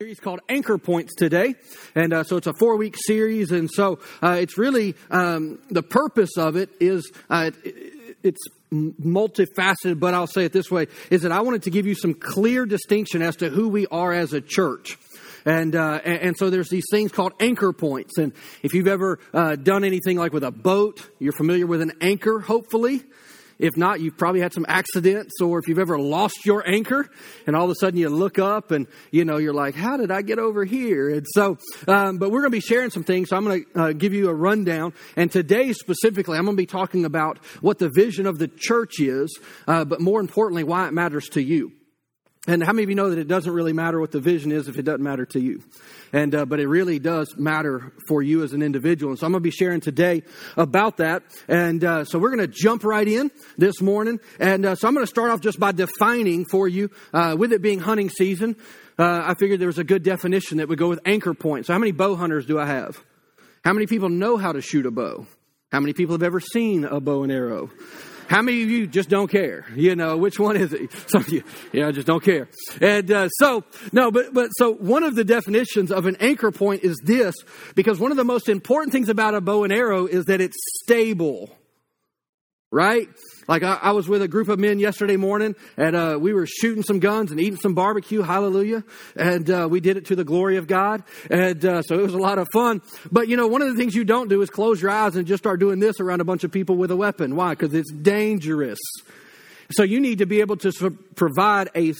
series called Anchor Points today. And uh, so it's a four week series. And so uh, it's really um, the purpose of it is uh, it, it's multifaceted, but I'll say it this way is that I wanted to give you some clear distinction as to who we are as a church. And, uh, and, so there's these things called anchor points. And if you've ever uh, done anything like with a boat, you're familiar with an anchor, hopefully. If not, you've probably had some accidents or if you've ever lost your anchor and all of a sudden you look up and, you know, you're like, how did I get over here? And so, um, but we're going to be sharing some things. So I'm going to uh, give you a rundown. And today specifically, I'm going to be talking about what the vision of the church is, uh, but more importantly, why it matters to you. And how many of you know that it doesn't really matter what the vision is if it doesn't matter to you? And, uh, but it really does matter for you as an individual. And so I'm going to be sharing today about that. And, uh, so we're going to jump right in this morning. And, uh, so I'm going to start off just by defining for you, uh, with it being hunting season, uh, I figured there was a good definition that would go with anchor points. So how many bow hunters do I have? How many people know how to shoot a bow? How many people have ever seen a bow and arrow? How many of you just don't care? You know, which one is it? Some of you, yeah, just don't care. And uh, so, no, but but so one of the definitions of an anchor point is this, because one of the most important things about a bow and arrow is that it's stable, right? Like I, I, was with a group of men yesterday morning, and uh, we were shooting some guns and eating some barbecue. Hallelujah! And uh, we did it to the glory of God, and uh, so it was a lot of fun. But you know, one of the things you don't do is close your eyes and just start doing this around a bunch of people with a weapon. Why? Because it's dangerous. So you need to be able to provide a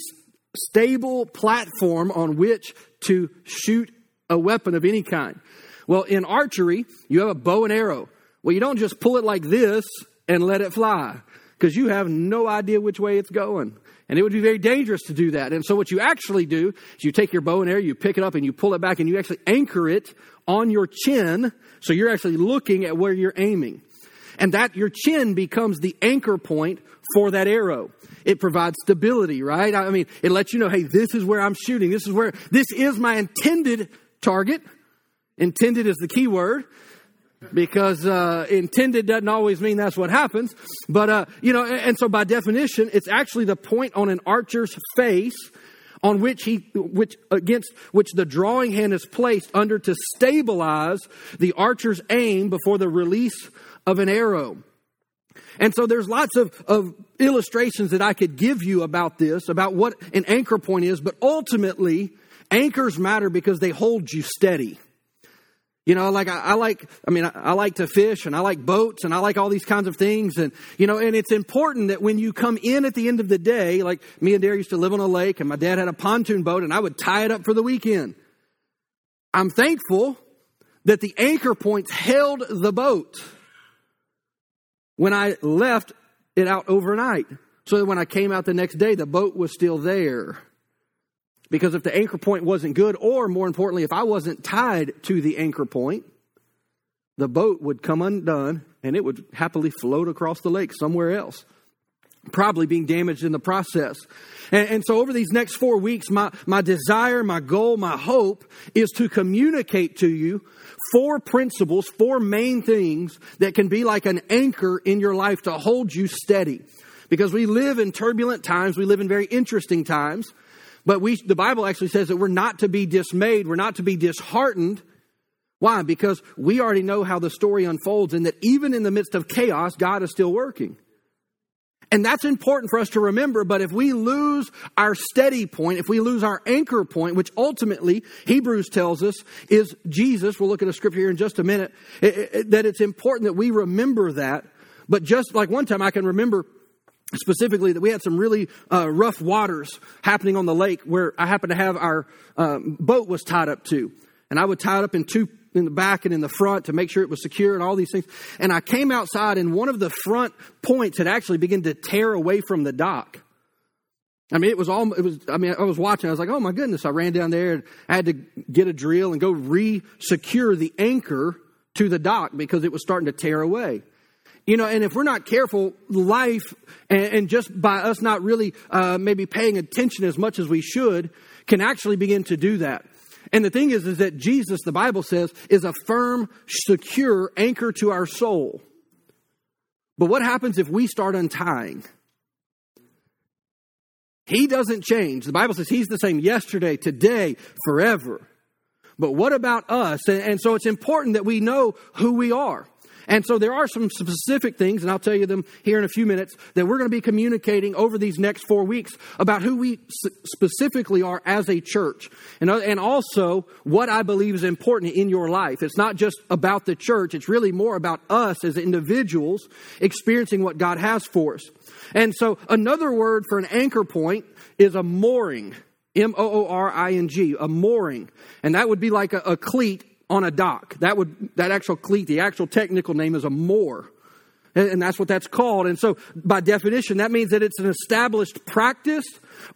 stable platform on which to shoot a weapon of any kind. Well, in archery, you have a bow and arrow. Well, you don't just pull it like this and let it fly because you have no idea which way it's going. And it would be very dangerous to do that. And so what you actually do is you take your bow and arrow, you pick it up and you pull it back and you actually anchor it on your chin. So you're actually looking at where you're aiming. And that your chin becomes the anchor point for that arrow. It provides stability, right? I mean, it lets you know, hey, this is where I'm shooting. This is where, this is my intended target. Intended is the key word because uh, intended doesn't always mean that's what happens. But uh, you know, and, and so by definition, it's actually the point on an archer's face on which he which against which the drawing hand is placed under to stabilize the archer's aim before the release of an arrow. And so there's lots of, of illustrations that I could give you about this, about what an anchor point is, but ultimately, anchors matter because they hold you steady. You know, like I, I like, I mean, I, I, like to fish and I like boats and I like all these kinds of things. And, you know, and it's important that when you come in at the end of the day, like me and Dare used to live on a lake and my dad had a pontoon boat and I would tie it up for the weekend. I'm thankful that the anchor points held the boat when I left it out overnight. So that when I came out the next day, the boat was still there. Because if the anchor point wasn't good, or more importantly, if I wasn't tied to the anchor point, the boat would come undone and it would happily float across the lake somewhere else, probably being damaged in the process. And, and, so over these next four weeks, my, my desire, my goal, my hope is to communicate to you four principles, four main things that can be like an anchor in your life to hold you steady. Because we live in turbulent times, we live in very interesting times. But we, the Bible actually says that we're not to be dismayed, we're not to be disheartened. Why? Because we already know how the story unfolds and that even in the midst of chaos, God is still working. And that's important for us to remember, but if we lose our steady point, if we lose our anchor point, which ultimately Hebrews tells us is Jesus, we'll look at a scripture here in just a minute, it, it, that it's important that we remember that. But just like one time I can remember specifically that we had some really uh, rough waters happening on the lake where I happened to have our um, boat was tied up to. And I would tie it up in two in the back and in the front to make sure it was secure and all these things. And I came outside and one of the front points had actually begun to tear away from the dock. I mean, it was all, it was, I mean, I was watching, I was like, oh my goodness. I ran down there and I had to get a drill and go re-secure the anchor to the dock because it was starting to tear away. You know, and if we're not careful, life, and, and just by us not really uh, maybe paying attention as much as we should, can actually begin to do that. And the thing is, is that Jesus, the Bible says, is a firm, secure anchor to our soul. But what happens if we start untying? He doesn't change. The Bible says He's the same yesterday, today, forever. But what about us? And, so it's important that we know who we are. And so there are some specific things, and I'll tell you them here in a few minutes, that we're going to be communicating over these next four weeks about who we specifically are as a church. And, uh, and also what I believe is important in your life. It's not just about the church, it's really more about us as individuals experiencing what God has for us. And so another word for an anchor point is a mooring. M O O R I N G, a mooring. And that would be like a, a cleat on a dock. That would that actual cleat, the actual technical name is a moor. And that's what that's called. And so by definition, that means that it's an established practice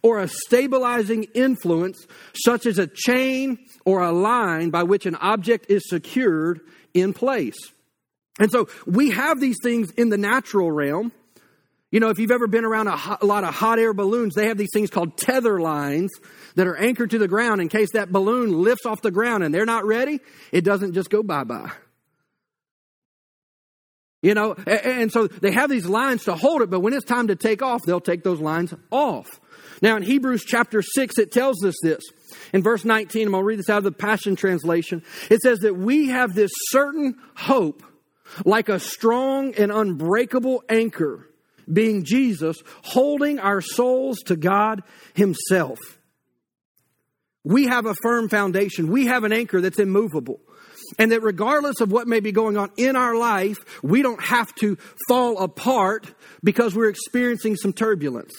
or a stabilizing influence, such as a chain or a line by which an object is secured in place. And so we have these things in the natural realm. You know, if you've ever been around a, hot, a, lot of hot air balloons, they have these things called tether lines that are anchored to the ground in case that balloon lifts off the ground and they're not ready, it doesn't just go bye bye. You know, and so they have these lines to hold it, but when it's time to take off, they'll take those lines off. Now in Hebrews chapter 6, it tells us this. In verse 19, I'm going to read this out of the Passion Translation. It says that we have this certain hope like a strong and unbreakable anchor being Jesus, holding our souls to God Himself. We have a firm foundation. We have an anchor that's immovable. And that regardless of what may be going on in our life, we don't have to fall apart because we're experiencing some turbulence.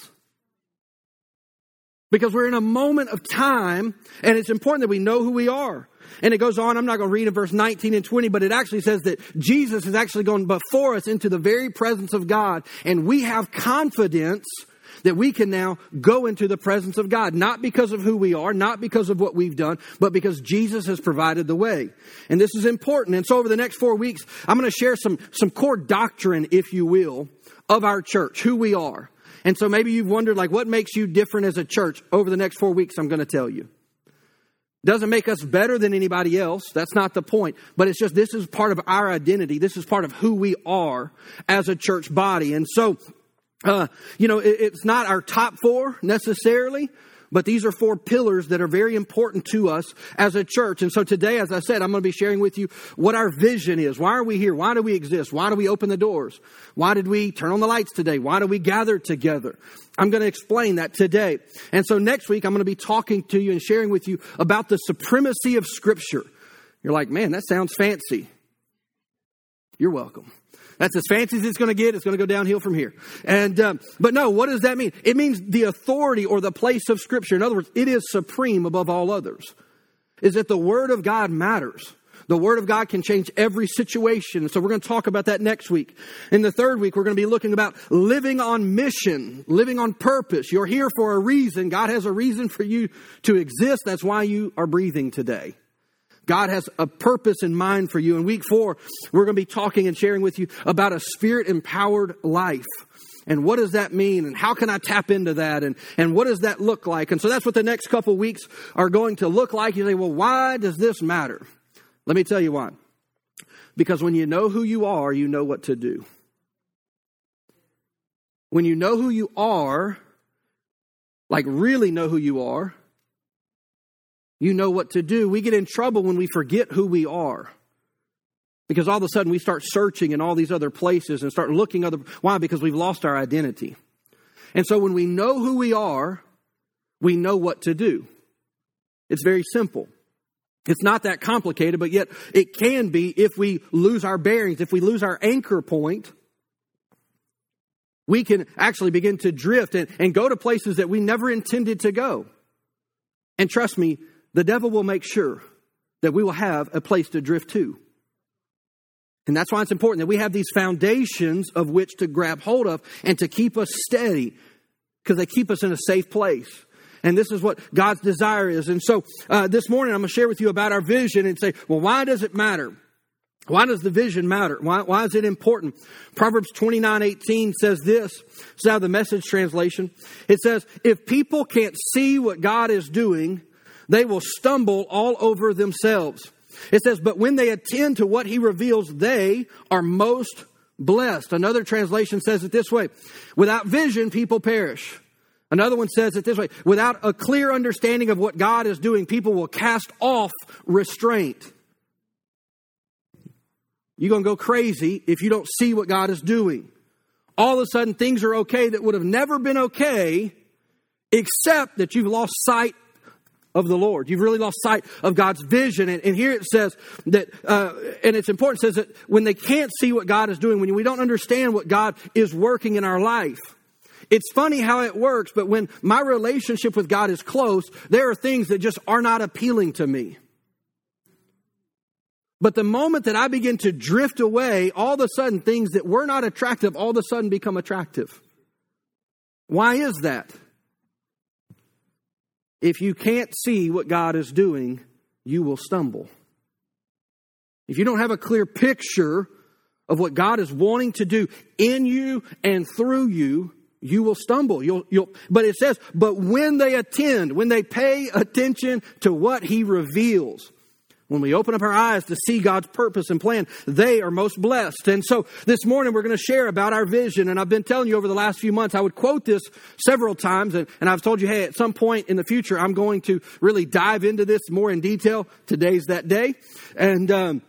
Because we're in a moment of time, and it's important that we know who we are. And it goes on, I'm not going to read in verse 19 and 20, but it actually says that Jesus is actually going before us into the very presence of God. And we have confidence that we can now go into the presence of God, not because of who we are, not because of what we've done, but because Jesus has provided the way. And this is important. And so over the next four weeks, I'm going to share some, some core doctrine, if you will, of our church, who we are. And so maybe you've wondered, like, what makes you different as a church? Over the next four weeks, I'm going to tell you. Doesn't make us better than anybody else. That's not the point. But it's just this is part of our identity. This is part of who we are as a church body. And so, uh, you know, it, it's not our top four necessarily, but these are four pillars that are very important to us as a church. And so today, as I said, I'm going to be sharing with you what our vision is. Why are we here? Why do we exist? Why do we open the doors? Why did we turn on the lights today? Why do we gather together? I'm going to explain that today. And so next week, I'm going to be talking to you and sharing with you about the supremacy of Scripture. You're like, man, that sounds fancy. You're welcome. That's as fancy as it's going to get. It's going to go downhill from here. And um, but no, what does that mean? It means the authority or the place of Scripture. In other words, it is supreme above all others. Is that the Word of God matters? The Word of God can change every situation. So we're going to talk about that next week. In the third week, we're going to be looking about living on mission, living on purpose. You're here for a reason. God has a reason for you to exist. That's why you are breathing today. God has a purpose in mind for you. In week four, we're going to be talking and sharing with you about a spirit empowered life. And what does that mean? And how can I tap into that? And, and what does that look like? And so that's what the next couple weeks are going to look like. You say, well, why does this matter? Let me tell you why. Because when you know who you are, you know what to do. When you know who you are, like really know who you are, you know what to do. We get in trouble when we forget who we are. Because all of a sudden we start searching in all these other places and start looking other why? Because we've lost our identity. And so when we know who we are, we know what to do. It's very simple. It's not that complicated, but yet it can be if we lose our bearings, if we lose our anchor point, we can actually begin to drift and, and go to places that we never intended to go. And trust me, the devil will make sure that we will have a place to drift to. And that's why it's important that we have these foundations of which to grab hold of and to keep us steady because they keep us in a safe place. And this is what God's desire is. And so uh, this morning I'm going to share with you about our vision and say, well, why does it matter? Why does the vision matter? Why, why is it important? Proverbs 29 18 says this. It's out of the message translation. It says, If people can't see what God is doing, they will stumble all over themselves. It says, but when they attend to what he reveals, they are most blessed. Another translation says it this way without vision, people perish. Another one says it this way without a clear understanding of what God is doing, people will cast off restraint. You're going to go crazy if you don't see what God is doing. All of a sudden, things are okay that would have never been okay, except that you've lost sight of the Lord. You've really lost sight of God's vision. And, and here it says that, uh, and it's important, it says that when they can't see what God is doing, when we don't understand what God is working in our life, it's funny how it works, but when my relationship with God is close, there are things that just are not appealing to me. But the moment that I begin to drift away, all of a sudden things that were not attractive all of a sudden become attractive. Why is that? If you can't see what God is doing, you will stumble. If you don't have a clear picture of what God is wanting to do in you and through you, you will stumble. You'll, you'll, but it says, but when they attend, when they pay attention to what he reveals, when we open up our eyes to see God's purpose and plan, they are most blessed. And so this morning we're going to share about our vision. And I've been telling you over the last few months, I would quote this several times. And, and I've told you, hey, at some point in the future, I'm going to really dive into this more in detail. Today's that day. And, um,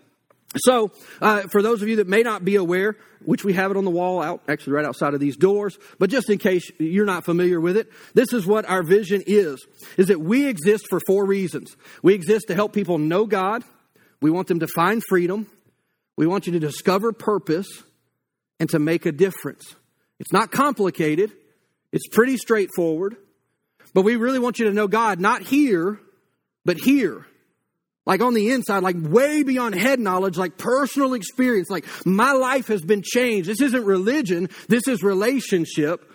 so, uh, for those of you that may not be aware, which we have it on the wall out, actually right outside of these doors, but just in case you're not familiar with it, this is what our vision is, is that we exist for four reasons. We exist to help people know God. We want them to find freedom. We want you to discover purpose and to make a difference. It's not complicated. It's pretty straightforward. But we really want you to know God, not here, but here like on the inside, like way beyond head knowledge, like personal experience, like my life has been changed. This isn't religion, this is relationship.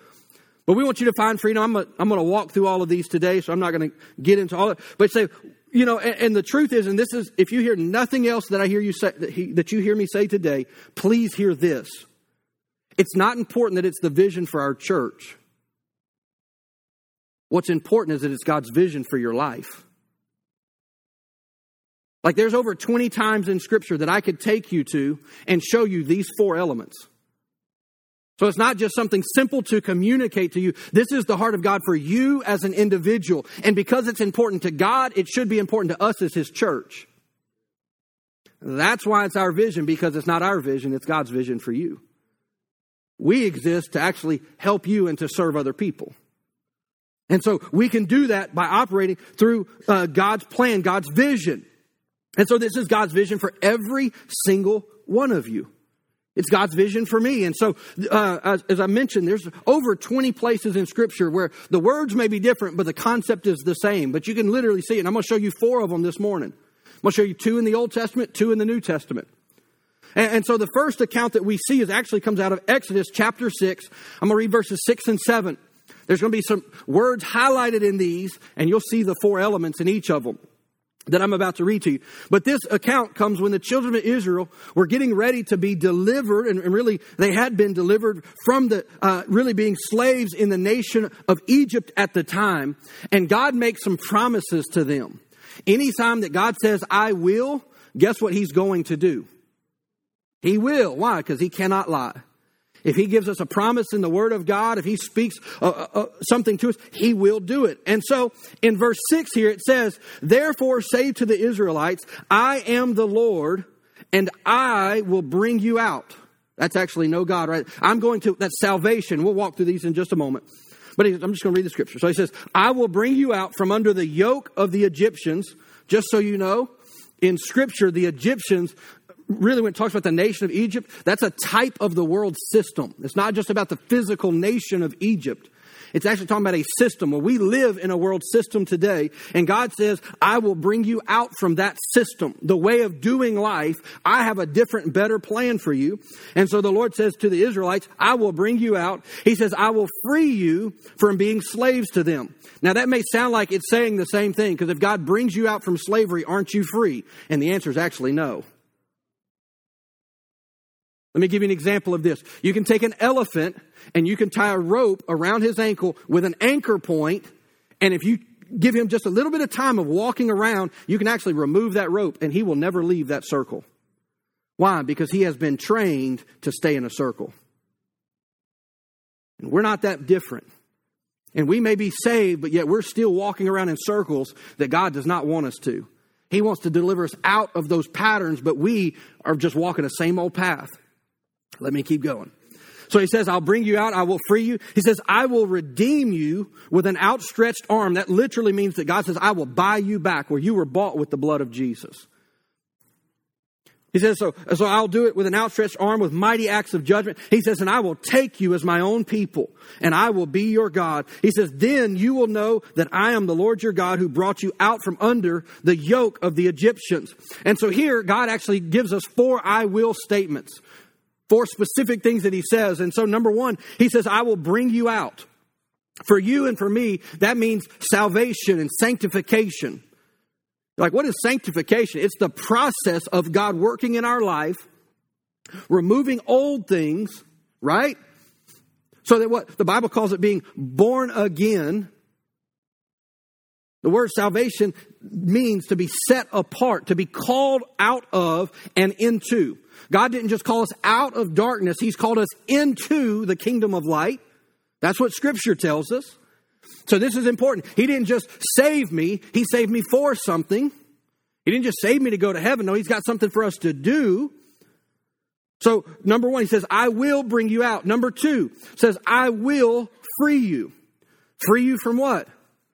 But we want you to find freedom. I'm, a, I'm going to walk through all of these today, so I'm not going to get into all of it. But say, you know, and, and, the truth is, and this is, if you hear nothing else that I hear you say, that, he, that you hear me say today, please hear this. It's not important that it's the vision for our church. What's important is that it's God's vision for your life. Like there's over 20 times in Scripture that I could take you to and show you these four elements. So it's not just something simple to communicate to you. This is the heart of God for you as an individual. And because it's important to God, it should be important to us as His church. That's why it's our vision, because it's not our vision, it's God's vision for you. We exist to actually help you and to serve other people. And so we can do that by operating through uh, God's plan, God's vision. And so this is God's vision for every single one of you. It's God's vision for me. And so, uh, as, as, I mentioned, there's over 20 places in Scripture where the words may be different, but the concept is the same. But you can literally see it. And I'm going to show you four of them this morning. I'm going to show you two in the Old Testament, two in the New Testament. And, and so the first account that we see is actually comes out of Exodus chapter 6. I'm going to read verses 6 and 7. There's going to be some words highlighted in these, and you'll see the four elements in each of them that I'm about to read to you. But this account comes when the children of Israel were getting ready to be delivered, and, really they had been delivered from the uh, really being slaves in the nation of Egypt at the time. And God makes some promises to them. Anytime that God says, I will, guess what He's going to do? He will. Why? Because He cannot lie. If he gives us a promise in the Word of God, if he speaks uh, uh, uh, something to us, he will do it. And so in verse 6 here it says, Therefore say to the Israelites, I am the Lord, and I will bring you out. That's actually know God, right? I'm going to, that's salvation. We'll walk through these in just a moment. But I'm just going to read the scripture. So he says, I will bring you out from under the yoke of the Egyptians. Just so you know, in scripture, the Egyptians really when it talks about the nation of Egypt, that's a type of the world system. It's not just about the physical nation of Egypt. It's actually talking about a system where we live in a world system today. And God says, I will bring you out from that system, the way of doing life. I have a different, better plan for you. And so the Lord says to the Israelites, I will bring you out. He says, I will free you from being slaves to them. Now that may sound like it's saying the same thing because if God brings you out from slavery, aren't you free? And the answer is actually no. Let me give you an example of this. You can take an elephant and you can tie a rope around his ankle with an anchor point, and if you give him just a little bit of time of walking around, you can actually remove that rope and he will never leave that circle. Why? Because he has been trained to stay in a circle. And we're not that different. And we may be saved, but yet we're still walking around in circles that God does not want us to. He wants to deliver us out of those patterns, but we are just walking the same old path. Let me keep going. So he says, I'll bring you out, I will free you. He says, I will redeem you with an outstretched arm. That literally means that God says, I will buy you back where you were bought with the blood of Jesus. He says, so, so I'll do it with an outstretched arm, with mighty acts of judgment. He says, and I will take you as my own people, and I will be your God. He says, then you will know that I am the Lord your God who brought you out from under the yoke of the Egyptians. And so here, God actually gives us four I will statements, four specific things that he says. And so number one, he says, I will bring you out. For you and for me, that means salvation and sanctification. Like, what is sanctification? It's the process of God working in our life, removing old things, right? So that what the Bible calls it being born again. The word salvation means to be set apart, to be called out of and into. God didn't just call us out of darkness, He's called us into the kingdom of light. That's what Scripture tells us. So this is important. He didn't just save me, He saved me for something. He didn't just save me to go to heaven. No, He's got something for us to do. So, number one, He says, I will bring you out. Number two says, I will free you. Free you from what?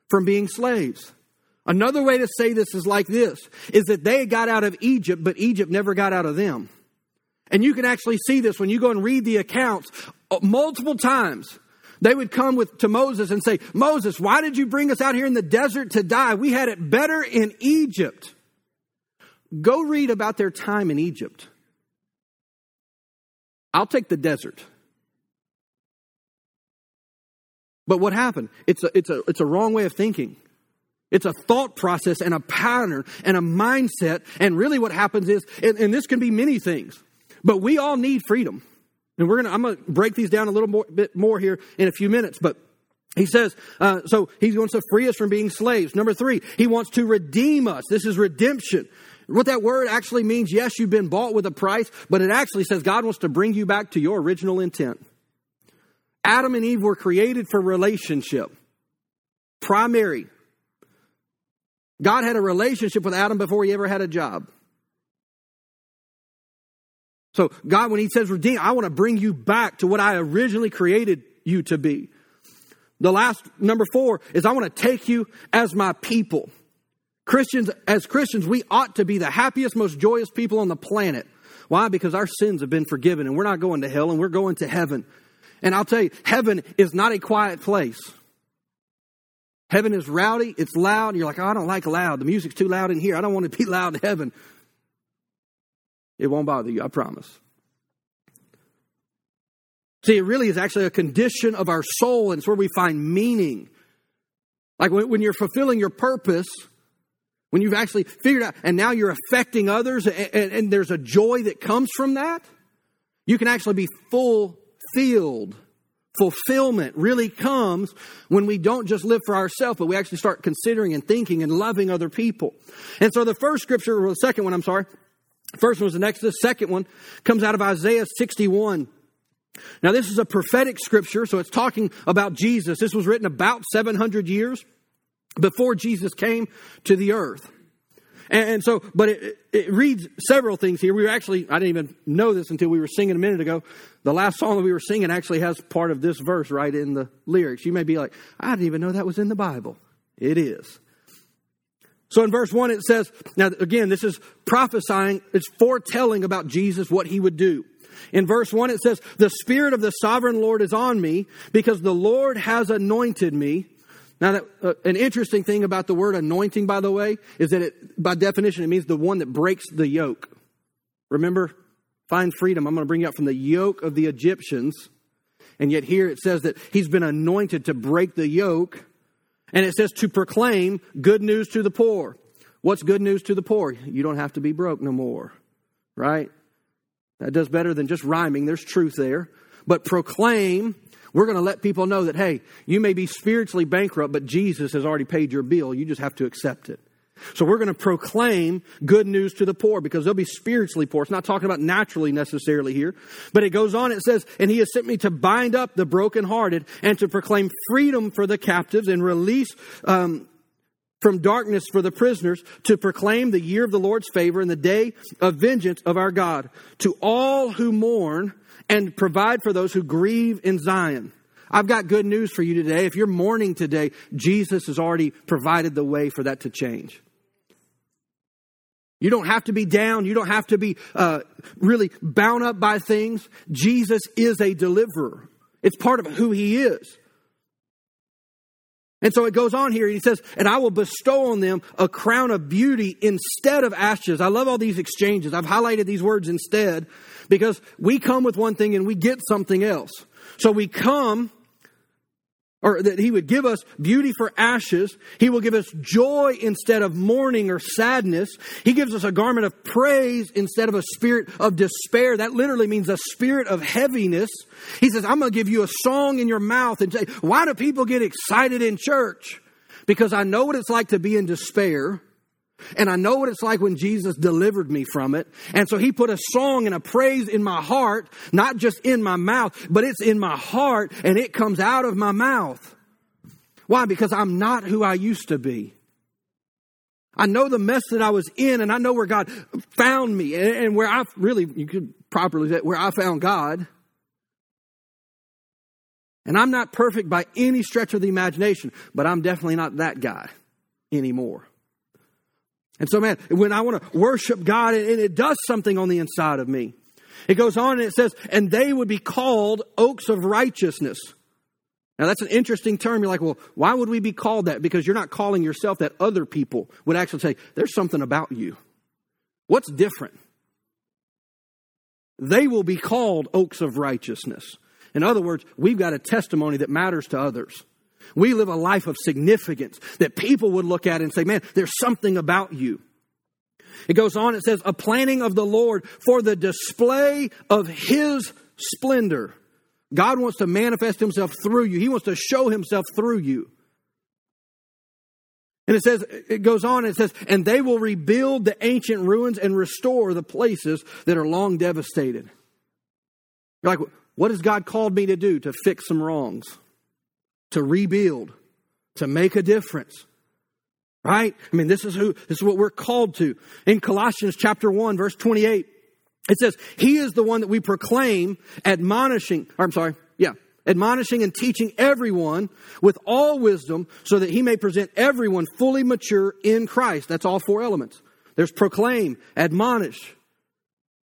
From being slaves. Another way to say this is like this is that they got out of Egypt, but Egypt never got out of them. And you can actually see this when you go and read the accounts uh, multiple times. They would come with, to Moses and say, Moses, why did you bring us out here in the desert to die? We had it better in Egypt. Go read about their time in Egypt. I'll take the desert. But what happened? It's a, it's a, it's a wrong way of thinking. It's a thought process and a pattern and a mindset. And really, what happens is, and, and this can be many things, but we all need freedom. And we're gonna, I'm gonna break these down a little more, bit more here in a few minutes, but he says, uh, so he wants to free us from being slaves. Number three, he wants to redeem us. This is redemption. What that word actually means, yes, you've been bought with a price, but it actually says God wants to bring you back to your original intent. Adam and Eve were created for relationship, primary. God had a relationship with Adam before he ever had a job. So, God, when He says redeem, I want to bring you back to what I originally created you to be. The last, number four, is I want to take you as my people. Christians, as Christians, we ought to be the happiest, most joyous people on the planet. Why? Because our sins have been forgiven and we're not going to hell and we're going to heaven. And I'll tell you, heaven is not a quiet place. Heaven is rowdy, it's loud, and you're like, oh, I don't like loud. The music's too loud in here. I don't want to be loud in heaven. It won't bother you, I promise. See, it really is actually a condition of our soul, and it's where we find meaning. Like when, when you're fulfilling your purpose, when you've actually figured out, and now you're affecting others, and, and, and there's a joy that comes from that, you can actually be fulfilled. Fulfillment really comes when we don't just live for ourselves, but we actually start considering and thinking and loving other people. And so the first scripture, or the second one, I'm sorry, First one was in Exodus. Second one comes out of Isaiah 61. Now, this is a prophetic scripture, so it's talking about Jesus. This was written about 700 years before Jesus came to the earth. And, so, but it, it, reads several things here. We were actually, I didn't even know this until we were singing a minute ago. The last song that we were singing actually has part of this verse right in the lyrics. You may be like, I didn't even know that was in the Bible. It is. So in verse 1, it says, now again, this is prophesying, it's foretelling about Jesus, what he would do. In verse 1, it says, The Spirit of the sovereign Lord is on me because the Lord has anointed me. Now, that, uh, an interesting thing about the word anointing, by the way, is that it, by definition, it means the one that breaks the yoke. Remember, find freedom. I'm going to bring you out from the yoke of the Egyptians. And yet here it says that he's been anointed to break the yoke and it says to proclaim good news to the poor. What's good news to the poor? You don't have to be broke no more, right? That does better than just rhyming. There's truth there. But proclaim, we're going to let people know that, hey, you may be spiritually bankrupt, but Jesus has already paid your bill. You just have to accept it. So we're going to proclaim good news to the poor because they'll be spiritually poor. It's not talking about naturally necessarily here. But it goes on, it says, and he has sent me to bind up the brokenhearted and to proclaim freedom for the captives and release um, from darkness for the prisoners to proclaim the year of the Lord's favor and the day of vengeance of our God to all who mourn and provide for those who grieve in Zion. I've got good news for you today. If you're mourning today, Jesus has already provided the way for that to change. You don't have to be down. You don't have to be uh, really bound up by things. Jesus is a deliverer. It's part of who he is. And so it goes on here. He says, And I will bestow on them a crown of beauty instead of ashes. I love all these exchanges. I've highlighted these words instead because we come with one thing and we get something else. So we come or that he would give us beauty for ashes. He will give us joy instead of mourning or sadness. He gives us a garment of praise instead of a spirit of despair. That literally means a spirit of heaviness. He says, I'm going to give you a song in your mouth and say, why do people get excited in church? Because I know what it's like to be in despair. And I know what it's like when Jesus delivered me from it. And so he put a song and a praise in my heart, not just in my mouth, but it's in my heart and it comes out of my mouth. Why? Because I'm not who I used to be. I know the mess that I was in and I know where God found me and where I really, you could properly say, where I found God. And I'm not perfect by any stretch of the imagination, but I'm definitely not that guy anymore. And so, man, when I want to worship God, and it does something on the inside of me. It goes on and it says, and they would be called oaks of righteousness. Now, that's an interesting term. You're like, well, why would we be called that? Because you're not calling yourself that. Other people would actually say, there's something about you. What's different? They will be called oaks of righteousness. In other words, we've got a testimony that matters to others. We live a life of significance that people would look at and say, man, there's something about you. It goes on, it says, a planning of the Lord for the display of his splendor. God wants to manifest himself through you. He wants to show himself through you. And it says, it goes on, it says, and they will rebuild the ancient ruins and restore the places that are long devastated. You're like, what has God called me to do? To fix some wrongs to rebuild, to make a difference. Right? I mean, this is who, this is what we're called to. In Colossians chapter 1, verse 28, it says, He is the one that we proclaim, admonishing, or I'm sorry, yeah, admonishing and teaching everyone with all wisdom so that he may present everyone fully mature in Christ. That's all four elements. There's proclaim, admonish.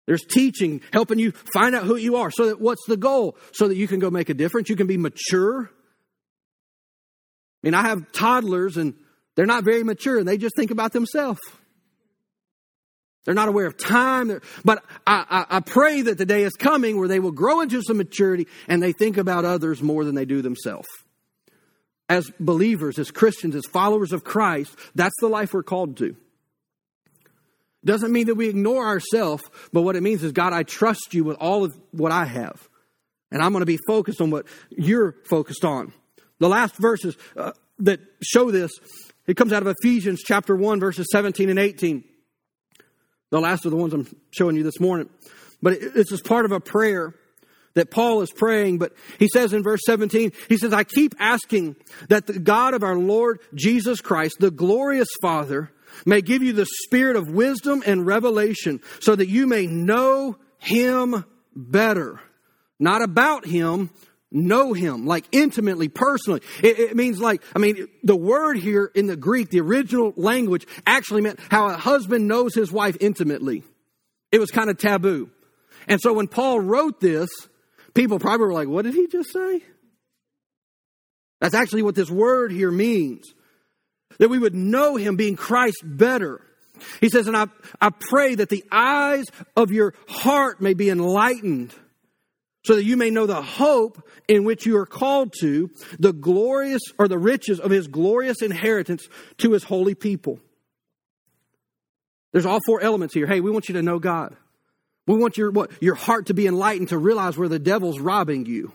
There's teaching, helping you find out who you are. So that what's the goal? So that you can go make a difference. You can be mature mean, I have toddlers and they're not very mature and they just think about themselves. They're not aware of time. But I, I, I, pray that the day is coming where they will grow into some maturity and they think about others more than they do themselves. As believers, as Christians, as followers of Christ, that's the life we're called to. Doesn't mean that we ignore ourselves, but what it means is, God, I trust you with all of what I have. And I'm going to be focused on what you're focused on. The last verses uh, that show this, it comes out of Ephesians chapter 1, verses 17 and 18. The last of the ones I'm showing you this morning. But it's as part of a prayer that Paul is praying, but he says in verse 17, he says, I keep asking that the God of our Lord Jesus Christ, the glorious Father, may give you the spirit of wisdom and revelation so that you may know him better. Not about him, know him, like intimately, personally. It, it, means like, I mean, the word here in the Greek, the original language, actually meant how a husband knows his wife intimately. It was kind of taboo. And so when Paul wrote this, people probably were like, what did he just say? That's actually what this word here means. That we would know him being Christ better. He says, and I, I pray that the eyes of your heart may be enlightened so that you may know the hope in which you are called to, the glorious or the riches of his glorious inheritance to his holy people. There's all four elements here. Hey, we want you to know God. We want your what your heart to be enlightened to realize where the devil's robbing you.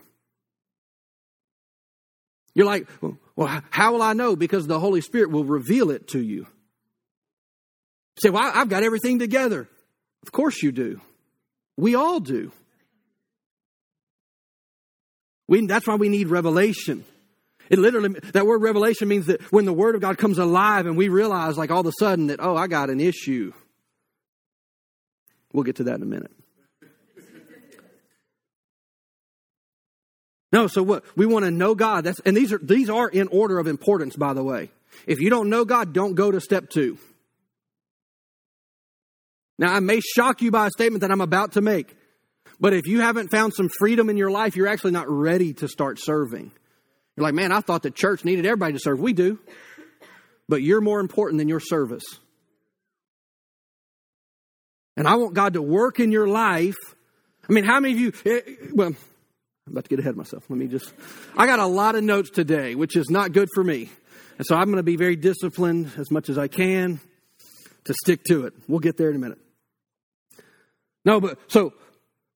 You're like, well, how will I know? Because the Holy Spirit will reveal it to you. say, well, I've got everything together. Of course you do. We all do. We, that's why we need revelation. It literally, that word revelation means that when the Word of God comes alive and we realize, like all of a sudden, that, oh, I got an issue. We'll get to that in a minute. No, so what? We want to know God. That's, and these are, these are in order of importance, by the way. If you don't know God, don't go to step two. Now, I may shock you by a statement that I'm about to make, but if you haven't found some freedom in your life, you're actually not ready to start serving. You're like, man, I thought the church needed everybody to serve. We do. But you're more important than your service. And I want God to work in your life. I mean, how many of you, eh, well, I'm about to get ahead of myself. Let me just, I got a lot of notes today, which is not good for me. And so I'm going to be very disciplined as much as I can to stick to it. We'll get there in a minute. No, but so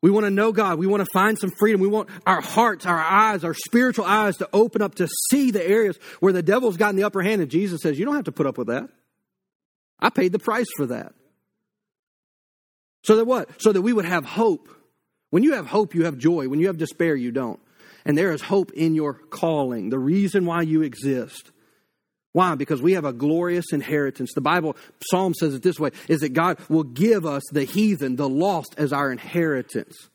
we want to know God. We want to find some freedom. We want our hearts, our eyes, our spiritual eyes to open up to see the areas where the devil's gotten the upper hand. And Jesus says, You don't have to put up with that. I paid the price for that. So that what? So that we would have hope. When you have hope, you have joy. When you have despair, you don't. And there is hope in your calling, the reason why you exist. Why? Because we have a glorious inheritance. The Bible, Psalm says it this way, is that God will give us the heathen, the lost, as our inheritance.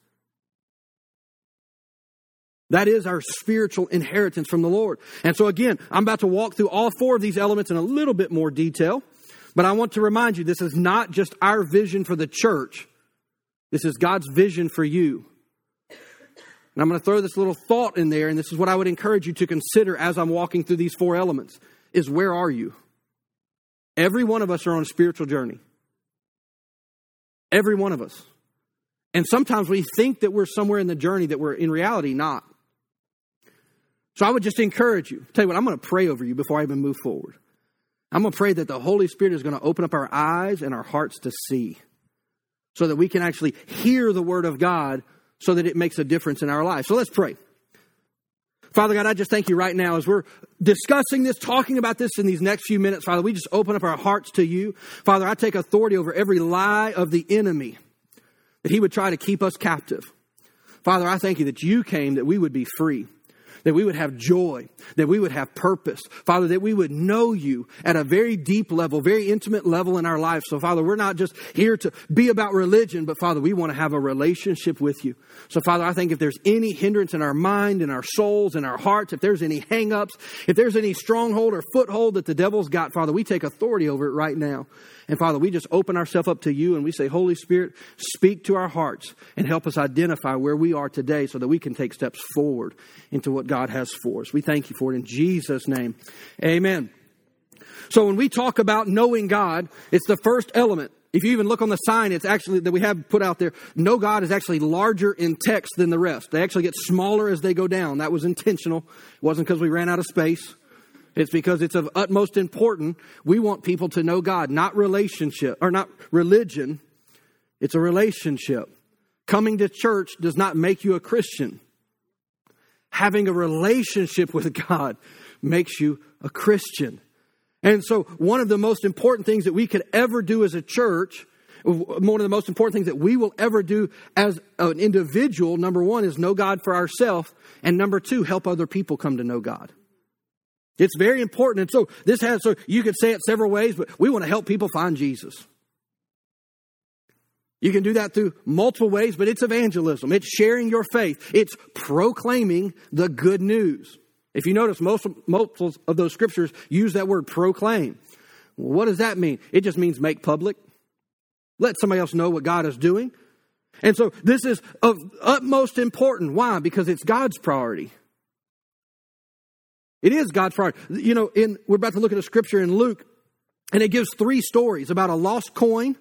That is our spiritual inheritance from the Lord. And so again, I'm about to walk through all four of these elements in a little bit more detail, but I want to remind you this is not just our vision for the church. This is God's vision for you. And I'm going to throw this little thought in there, and this is what I would encourage you to consider as I'm walking through these four elements is where are you? Every one of us are on a spiritual journey. Every one of us. And sometimes we think that we're somewhere in the journey that we're in reality not. So I would just encourage you. Tell you what, I'm going to pray over you before I even move forward. I'm going to pray that the Holy Spirit is going to open up our eyes and our hearts to see so that we can actually hear the Word of God so that it makes a difference in our lives. So let's pray. Father God, I just thank you right now as we're discussing this, talking about this in these next few minutes. Father, we just open up our hearts to you. Father, I take authority over every lie of the enemy that he would try to keep us captive. Father, I thank you that you came that we would be free that we would have joy, that we would have purpose. Father, that we would know you at a very deep level, very intimate level in our life. So, Father, we're not just here to be about religion, but Father, we want to have a relationship with you. So, Father, I think if there's any hindrance in our mind, in our souls, in our hearts, if there's any hangups, if there's any stronghold or foothold that the devil's got, Father, we take authority over it right now. And Father, we just open ourselves up to you and we say, Holy Spirit, speak to our hearts and help us identify where we are today so that we can take steps forward into what God has for us. We thank you for it in Jesus' name. Amen. So when we talk about knowing God, it's the first element. If you even look on the sign, it's actually that we have put out there, know God is actually larger in text than the rest. They actually get smaller as they go down. That was intentional. It wasn't because we ran out of space. It's because it's of utmost importance. We want people to know God, not relationship or not religion. It's a relationship. Coming to church does not make you a Christian. Having a relationship with God makes you a Christian. And so, one of the most important things that we could ever do as a church, one of the most important things that we will ever do as an individual, number one, is know God for ourselves. And number two, help other people come to know God. It's very important. And so this has, so you could say it several ways, but we want to help people find Jesus. You can do that through multiple ways, but it's evangelism. It's sharing your faith. It's proclaiming the good news. If you notice, most, most of those scriptures use that word proclaim. What does that mean? It just means make public. Let somebody else know what God is doing. And so this is of utmost importance. Why? Because it's God's priority. It is God's priority. You know, in we're about to look at a scripture in Luke, and it gives three stories about a lost coin.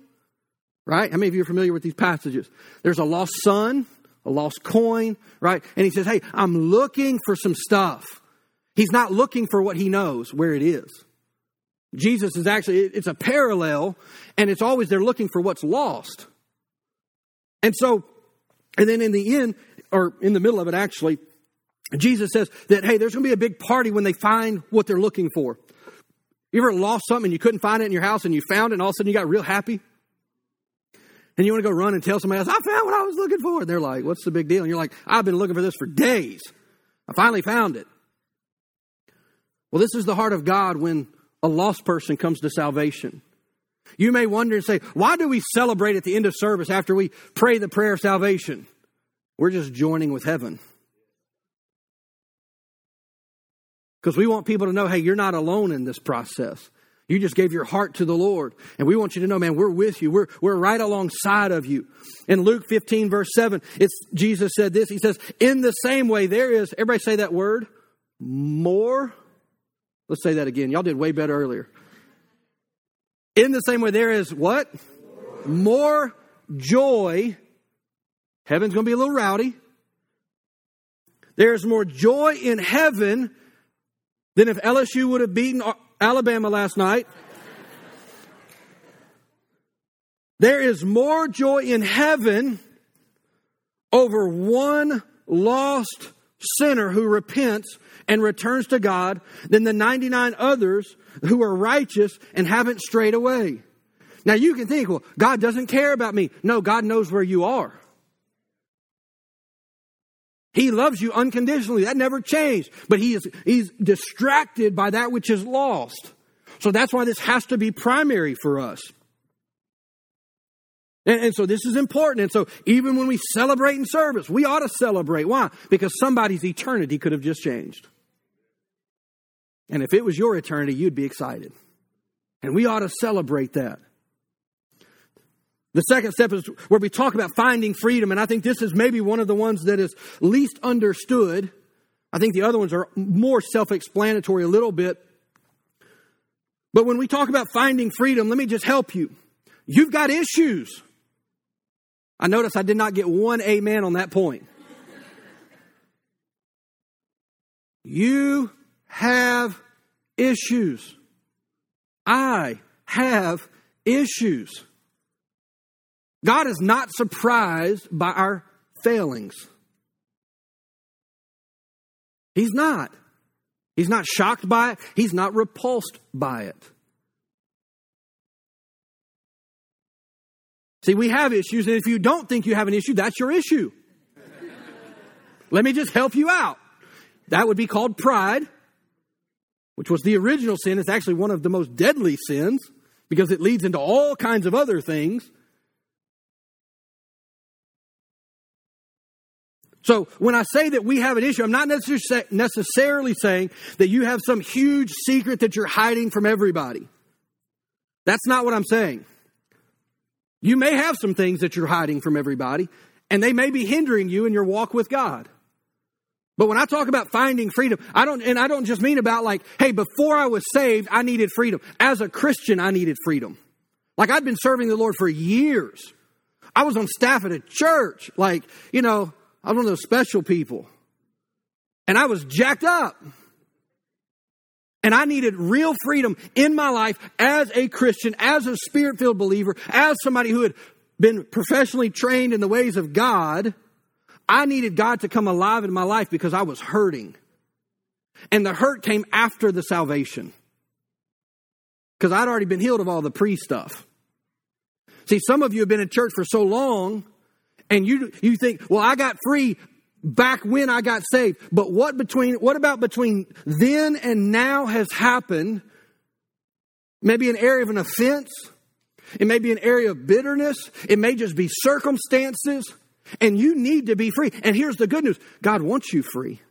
Right? How many of you are familiar with these passages? There's a lost son, a lost coin, right? And he says, Hey, I'm looking for some stuff. He's not looking for what he knows, where it is. Jesus is actually, it's a parallel, and it's always they're looking for what's lost. And so, and then in the end, or in the middle of it actually, Jesus says that, hey, there's going to be a big party when they find what they're looking for. You ever lost something and you couldn't find it in your house and you found it and all of a sudden you got real happy? And you want to go run and tell somebody else, I found what I was looking for. And they're like, what's the big deal? And you're like, I've been looking for this for days. I finally found it. Well, this is the heart of God when a lost person comes to salvation. You may wonder and say, why do we celebrate at the end of service after we pray the prayer of salvation? We're just joining with heaven. Because we want people to know, hey, you're not alone in this process. You just gave your heart to the Lord. And we want you to know, man, we're with you. We're, we're right alongside of you. In Luke 15, verse 7, it's Jesus said this. He says, In the same way, there is, everybody say that word, more. Let's say that again. Y'all did way better earlier. In the same way, there is what? More joy. Heaven's going to be a little rowdy. There's more joy in heaven than if LSU would have beaten Alabama last night. There is more joy in heaven over one lost sinner who repents and returns to God than the 99 others who are righteous and haven't strayed away. Now you can think, well, God doesn't care about me. No, God knows where you are. He loves you unconditionally. That never changed. But he is, he's distracted by that which is lost. So that's why this has to be primary for us. And, and, so this is important. And so even when we celebrate in service, we ought to celebrate. Why? Because somebody's eternity could have just changed. And if it was your eternity, you'd be excited. And we ought to celebrate that. The second step is where we talk about finding freedom. And I think this is maybe one of the ones that is least understood. I think the other ones are more self explanatory a little bit. But when we talk about finding freedom, let me just help you. You've got issues. I notice I did not get one amen on that point. You have issues. I have issues. God is not surprised by our failings. He's not. He's not shocked by it. He's not repulsed by it. See, we have issues, and if you don't think you have an issue, that's your issue. Let me just help you out. That would be called pride, which was the original sin. It's actually one of the most deadly sins because it leads into all kinds of other things. So when I say that we have an issue, I'm not necessarily saying that you have some huge secret that you're hiding from everybody. That's not what I'm saying. You may have some things that you're hiding from everybody, and they may be hindering you in your walk with God. But when I talk about finding freedom, I don't, and I don't just mean about like, hey, before I was saved, I needed freedom. As a Christian, I needed freedom. Like I'd been serving the Lord for years. I was on staff at a church. Like, you know, I was one of those special people. And I was jacked up. And I needed real freedom in my life as a Christian, as a spirit filled believer, as somebody who had been professionally trained in the ways of God. I needed God to come alive in my life because I was hurting. And the hurt came after the salvation. Because I'd already been healed of all the pre stuff. See, some of you have been in church for so long and you you think, well, I got free back when I got saved. But what between what about between then and now has happened? Maybe an area of an offense. It may be an area of bitterness. It may just be circumstances. And you need to be free. And here's the good news God wants you free.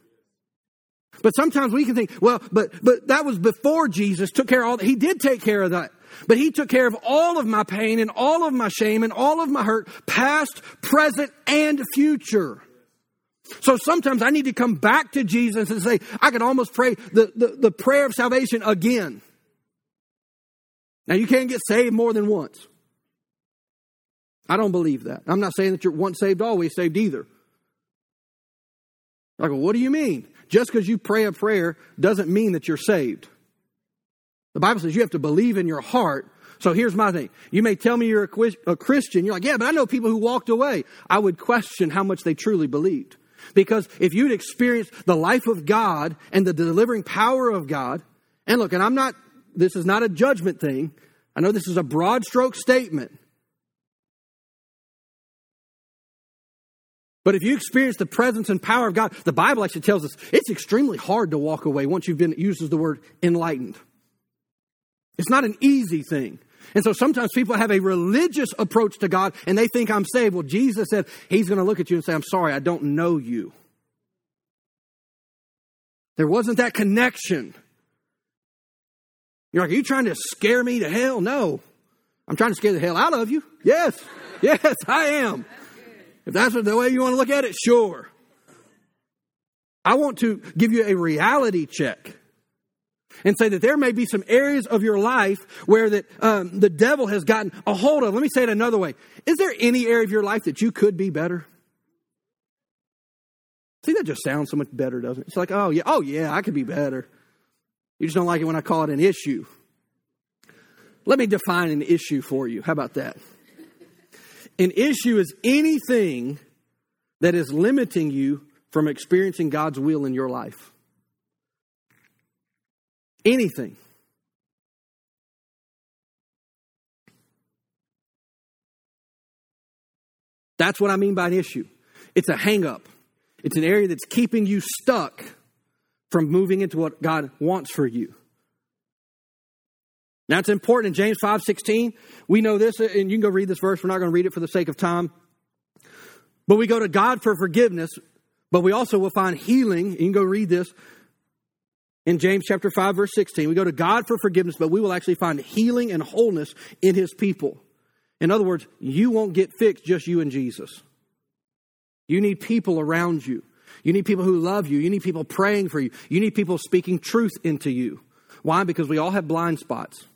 But sometimes we can think, well, but but that was before Jesus took care of all that. He did take care of that. But he took care of all of my pain and all of my shame and all of my hurt, past, present, and future. So sometimes I need to come back to Jesus and say, I can almost pray the, the, the prayer of salvation again. Now you can't get saved more than once. I don't believe that. I'm not saying that you're once saved, always saved either. I go, what do you mean? Just because you pray a prayer doesn't mean that you're saved. The Bible says you have to believe in your heart. So here's my thing. You may tell me you're a, Christian. You're like, yeah, but I know people who walked away. I would question how much they truly believed. Because if you'd experienced the life of God and the delivering power of God, and look, and I'm not this is not a judgment thing. I know this is a broad stroke statement. But if you experience the presence and power of God, the Bible actually tells us it's extremely hard to walk away once you've been uses the word enlightened. It's not an easy thing. And so sometimes people have a religious approach to God and they think I'm saved. Well, Jesus said he's going to look at you and say, I'm sorry, I don't know you. There wasn't that connection. You're like, are you trying to scare me to hell? No. I'm trying to scare the hell out of you. Yes. Yes, I am. If that's the way you want to look at it, sure. I want to give you a reality check and say that there may be some areas of your life where that um, the devil has gotten a hold of. Let me say it another way: Is there any area of your life that you could be better? See, that just sounds so much better, doesn't it? It's like, oh yeah, oh yeah, I could be better. You just don't like it when I call it an issue. Let me define an issue for you. How about that? An issue is anything that is limiting you from experiencing God's will in your life. Anything. That's what I mean by an issue. It's a hang up. It's an area that's keeping you stuck from moving into what God wants for you. Now it's important in James 5 16. We know this, and you can go read this verse. We're not going to read it for the sake of time. But we go to God for forgiveness, but we also will find healing. You can go read this in James chapter 5, verse 16. We go to God for forgiveness, but we will actually find healing and wholeness in his people. In other words, you won't get fixed just you and Jesus. You need people around you. You need people who love you. You need people praying for you. You need people speaking truth into you. Why? Because we all have blind spots.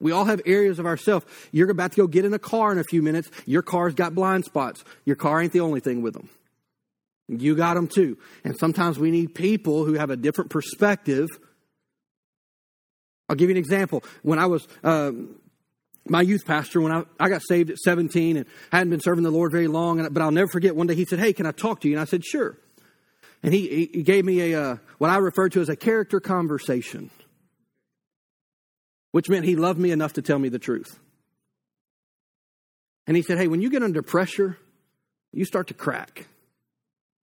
We all have areas of ourselves. You're about to go get in a car in a few minutes. Your car's got blind spots. Your car ain't the only thing with them. You got them too. And sometimes we need people who have a different perspective. I'll give you an example. When I was um, my youth pastor, when I, I got saved at 17 and hadn't been serving the Lord very long, but I'll never forget one day he said, Hey, can I talk to you? And I said, Sure. And he, he gave me a, uh, what I refer to as a character conversation, which meant he loved me enough to tell me the truth. And he said, Hey, when you get under pressure, you start to crack.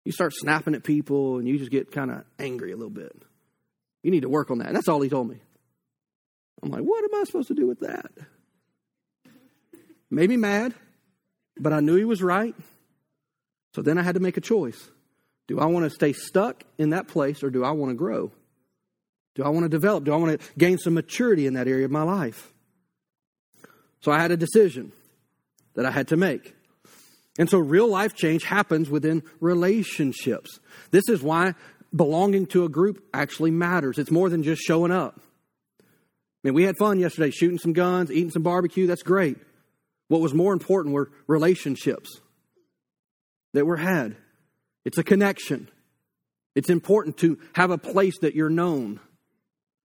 You start snapping at people and you just get kind of angry a little bit. You need to work on that. And that's all he told me. I'm like, what am I supposed to do with that? Made me mad, but I knew he was right. So then I had to make a choice. Do I want to stay stuck in that place or do I want to grow? Do I want to develop? Do I want to gain some maturity in that area of my life? So I had a decision that I had to make. And so real life change happens within relationships. This is why belonging to a group actually matters. It's more than just showing up. I mean, we had fun yesterday shooting some guns, eating some barbecue. That's great. What was more important were relationships that were had. It's a connection. It's important to have a place that you're known.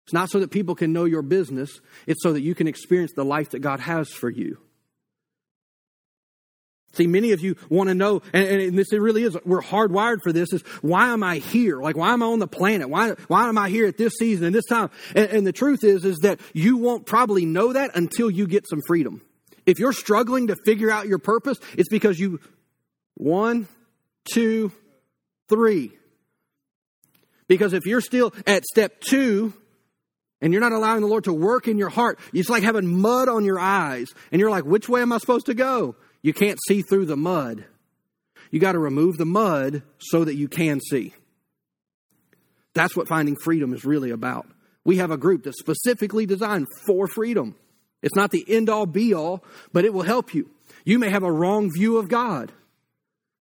It's not so that people can know your business, it's so that you can experience the life that God has for you. See, many of you want to know, and, and this it really is, we're hardwired for this, is why am I here? Like, why am I on the planet? Why, why am I here at this season and this time? And, and the truth is, is that you won't probably know that until you get some freedom. If you're struggling to figure out your purpose, it's because you, one, two, three. Because if you're still at step two and you're not allowing the Lord to work in your heart, it's like having mud on your eyes. And you're like, which way am I supposed to go? You can't see through the mud. You got to remove the mud so that you can see. That's what finding freedom is really about. We have a group that's specifically designed for freedom. It's not the end all be all, but it will help you. You may have a wrong view of God.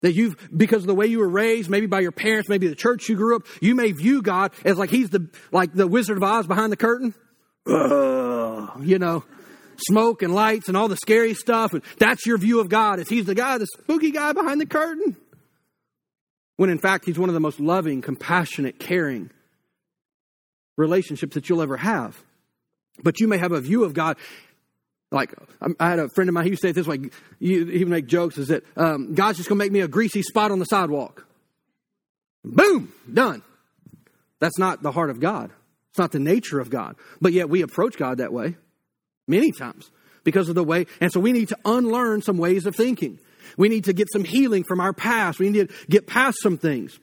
That you've, because of the way you were raised, maybe by your parents, maybe the church you grew up, you may view God as like he's the, like the Wizard of Oz behind the curtain. You know, smoke and lights and all the scary stuff. And that's your view of God, is he's the guy, the spooky guy behind the curtain. When in fact, he's one of the most loving, compassionate, caring relationships that you'll ever have. But you may have a view of God like I had a friend of mine. He used to say it this way. He would make jokes. Is that um, God's just going to make me a greasy spot on the sidewalk? Boom, done. That's not the heart of God. It's not the nature of God. But yet we approach God that way many times because of the way. And so we need to unlearn some ways of thinking. We need to get some healing from our past. We need to get past some things.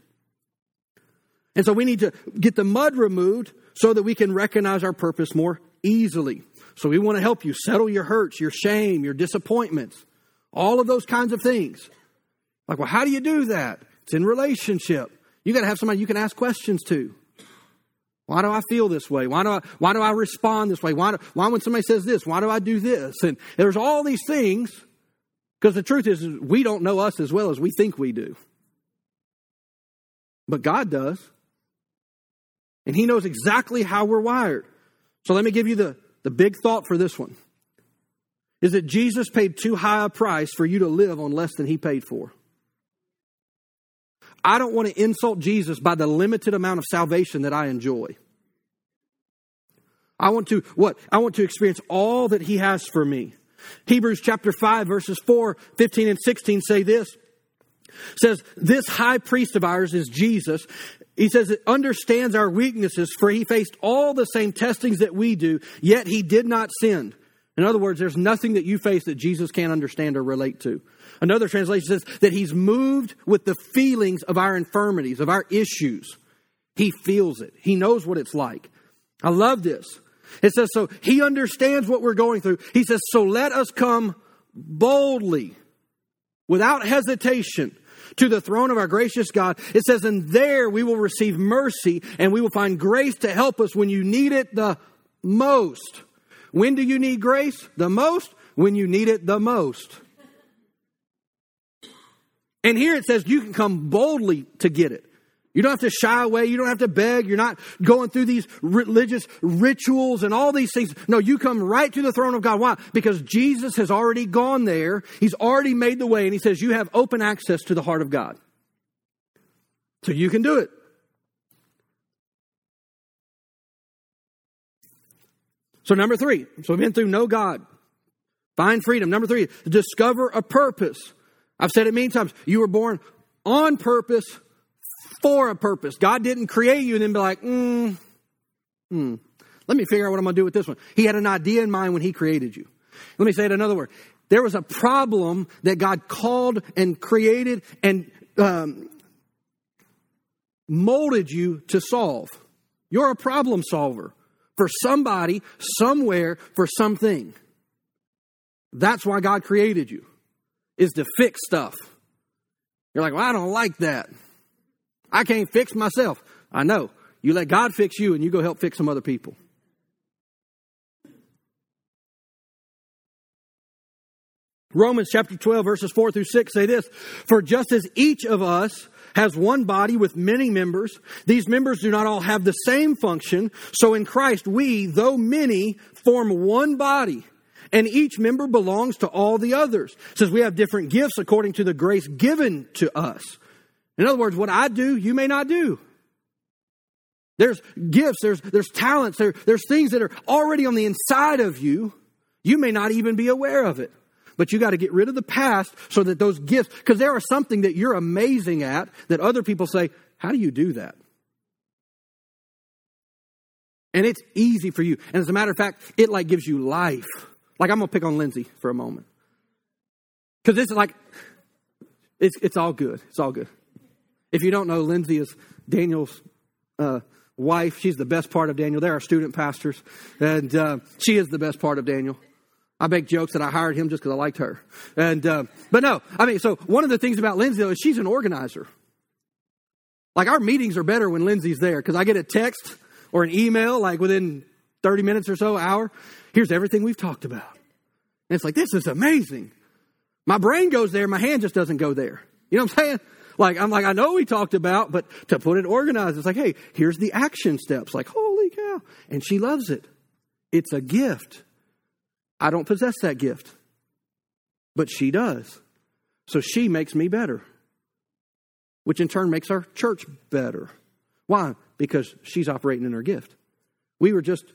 And so we need to get the mud removed so that we can recognize our purpose more easily. So we want to help you settle your hurts, your shame, your disappointments, all of those kinds of things. Like, well, how do you do that? It's in relationship. You got to have somebody you can ask questions to. Why do I feel this way? Why do I, why do I respond this way? Why, do, why when somebody says this, why do I do this? And there's all these things because the truth is, we don't know us as well as we think we do. But God does. And He knows exactly how we're wired. So let me give you the, the big thought for this one is that Jesus paid too high a price for you to live on less than He paid for. I don't want to insult Jesus by the limited amount of salvation that I enjoy. I want to what? I want to experience all that he has for me. Hebrews chapter 5 verses 4, 15 and 16 say this. Says this high priest of ours is Jesus. He says it understands our weaknesses for he faced all the same testings that we do, yet he did not sin. In other words, there's nothing that you face that Jesus can't understand or relate to. Another translation says that he's moved with the feelings of our infirmities, of our issues. He feels it. He knows what it's like. I love this. It says, so he understands what we're going through. He says, so let us come boldly, without hesitation, to the throne of our gracious God. It says, and there we will receive mercy and we will find grace to help us when you need it the most. When do you need grace? The most? When you need it the most. And here it says you can come boldly to get it. You don't have to shy away. You don't have to beg. You're not going through these religious rituals and all these things. No, you come right to the throne of God. Why? Because Jesus has already gone there. He's already made the way, and He says you have open access to the heart of God. So you can do it. So, number three. So, we've been through know God, find freedom. Number three, discover a purpose. I've said it many times. You were born on purpose for a purpose. God didn't create you and then be like, mm, hmm, let me figure out what I'm going to do with this one. He had an idea in mind when He created you. Let me say it another word. There was a problem that God called and created and um, molded you to solve. You're a problem solver for somebody, somewhere, for something. That's why God created you is to fix stuff. You're like, well, I don't like that. I can't fix myself. I know. You let God fix you and you go help fix some other people. Romans chapter 12, verses 4 through 6 say this For just as each of us has one body with many members, these members do not all have the same function. So in Christ, we, though many, form one body and each member belongs to all the others. Says we have different gifts according to the grace given to us. In other words, what I do, you may not do. There's gifts, there's, there's talents, there, there's things that are already on the inside of you. You may not even be aware of it. But you got to get rid of the past so that those gifts, because there are something that you're amazing at that other people say, How do you do that? And it's easy for you. And as a matter of fact, it like gives you life. Like, I'm to pick on Lindsay for a moment. Because this is like, it's, it's all good. It's all good. If you don't know, Lindsay is Daniel's uh, wife. She's the best part of Daniel. They're our student pastors, and uh, she is the best part of Daniel. I make jokes that I hired him just because I liked her. And uh, but no, I mean, so one of the things about Lindsay though is she's an organizer. Like our meetings are better when Lindsay's there because I get a text or an email like within 30 minutes or so, hour, Here's everything we've talked about. And it's like, this is amazing. My brain goes there, my hand just doesn't go there. You know what I'm saying? Like, I'm like, I know we talked about, but to put it organized, it's like, hey, here's the action steps. Like, holy cow. And she loves it. It's a gift. I don't possess that gift, but she does. So she makes me better, which in turn makes our church better. Why? Because she's operating in her gift. We were just,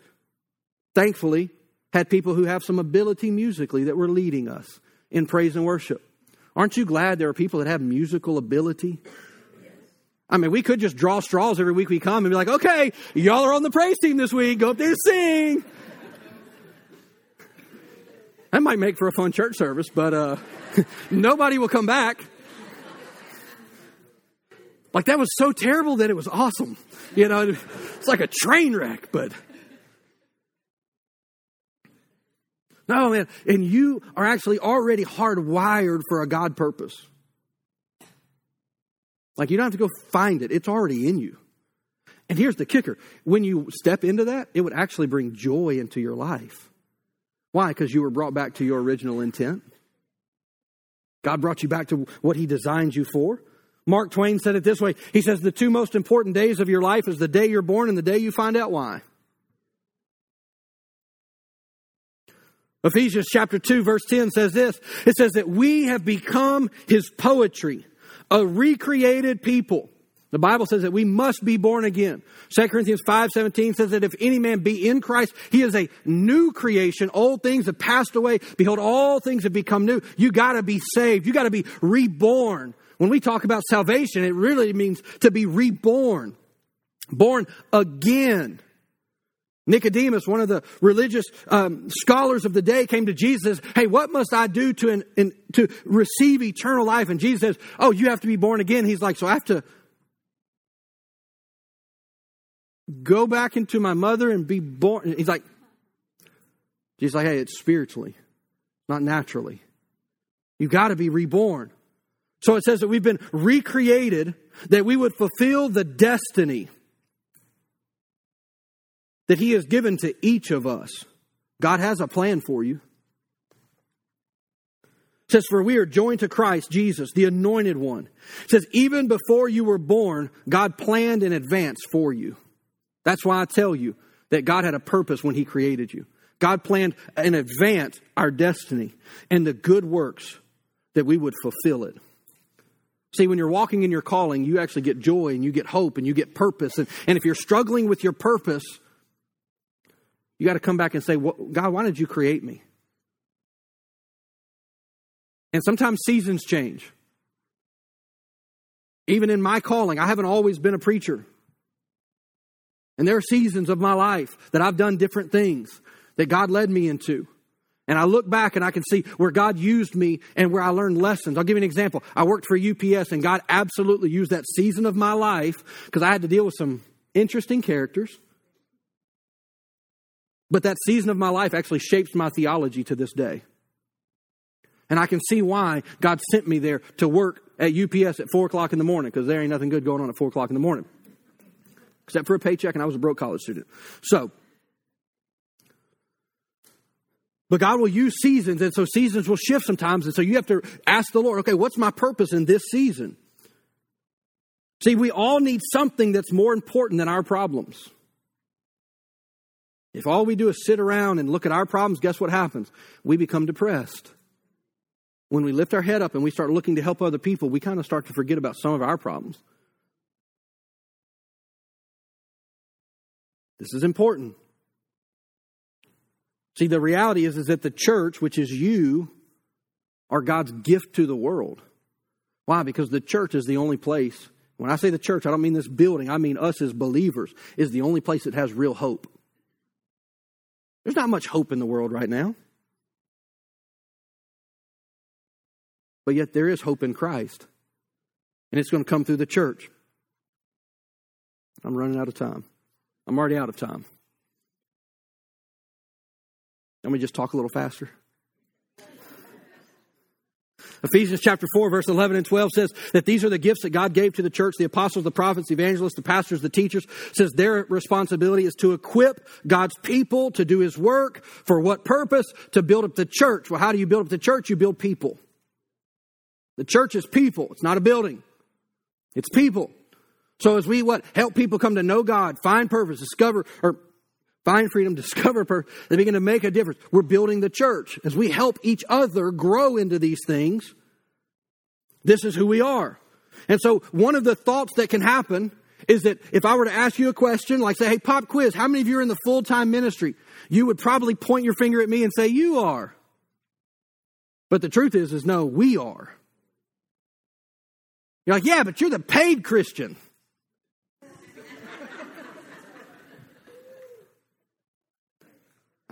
thankfully, had people who have some ability musically that were leading us in praise and worship. Aren't you glad there are people that have musical ability? I mean, we could just draw straws every week we come and be like, okay, y'all are on the praise team this week. Go up there and sing. That might make for a fun church service, but uh, nobody will come back. Like that was so terrible that it was awesome. You know, it's like a train wreck, but no, man. And you are actually already hardwired for a God purpose. Like you don't have to go find it, it's already in you. And here's the kicker when you step into that, it would actually bring joy into your life. Why? Because you were brought back to your original intent. God brought you back to what He designed you for. Mark Twain said it this way He says, The two most important days of your life is the day you're born and the day you find out why. Ephesians chapter 2, verse 10 says this It says that we have become His poetry, a recreated people. The Bible says that we must be born again. 2 Corinthians 5:17 says that if any man be in Christ, he is a new creation. Old things have passed away. Behold, all things have become new. You gotta be saved. You gotta be reborn. When we talk about salvation, it really means to be reborn, born again. Nicodemus, one of the religious um, scholars of the day, came to Jesus. Hey, what must I do to in, to receive eternal life? And Jesus says, "Oh, you have to be born again." He's like, "So I have to go back into my mother and be born?" He's like, "Jesus, like, hey, it's spiritually, not naturally. You got to be reborn." So it says that we've been recreated that we would fulfill the destiny that He has given to each of us. God has a plan for you. It says, For we are joined to Christ Jesus, the anointed one. It says, Even before you were born, God planned in advance for you. That's why I tell you that God had a purpose when He created you. God planned in advance our destiny and the good works that we would fulfill it. See, when you're walking in your calling, you actually get joy and you get hope and you get purpose. And, and if you're struggling with your purpose, you got to come back and say, God, why did you create me? And sometimes seasons change. Even in my calling, I haven't always been a preacher. And there are seasons of my life that I've done different things that God led me into. And I look back and I can see where God used me and where I learned lessons. I'll give you an example. I worked for UPS and God absolutely used that season of my life because I had to deal with some interesting characters. But that season of my life actually shapes my theology to this day. And I can see why God sent me there to work at UPS at 4 o'clock in the morning because there ain't nothing good going on at 4 o'clock in the morning. Except for a paycheck, and I was a broke college student. So, But God will use seasons, and so seasons will shift sometimes. And so you have to ask the Lord, okay, what's my purpose in this season? See, we all need something that's more important than our problems. If all we do is sit around and look at our problems, guess what happens? We become depressed. When we lift our head up and we start looking to help other people, we kind of start to forget about some of our problems. This is important. See, the reality is, is that the church, which is you, are God's gift to the world. Why? Because the church is the only place. When I say the church, I don't mean this building, I mean us as believers, is the only place that has real hope. There's not much hope in the world right now. But yet there is hope in Christ. And it's going to come through the church. I'm running out of time. I'm already out of time. Let me just talk a little faster. Ephesians chapter 4, verse 11 and 12 says that these are the gifts that God gave to the church the apostles, the prophets, the evangelists, the pastors, the teachers. Says their responsibility is to equip God's people to do his work. For what purpose? To build up the church. Well, how do you build up the church? You build people. The church is people, it's not a building, it's people. So as we what help people come to know God, find purpose, discover or find freedom, discover purpose, they begin to make a difference. We're building the church. As we help each other grow into these things, this is who we are. And so one of the thoughts that can happen is that if I were to ask you a question, like say, hey, pop quiz, how many of you are in the full time ministry? You would probably point your finger at me and say, you are. But the truth is, is no, we are. You're like, yeah, but you're the paid Christian.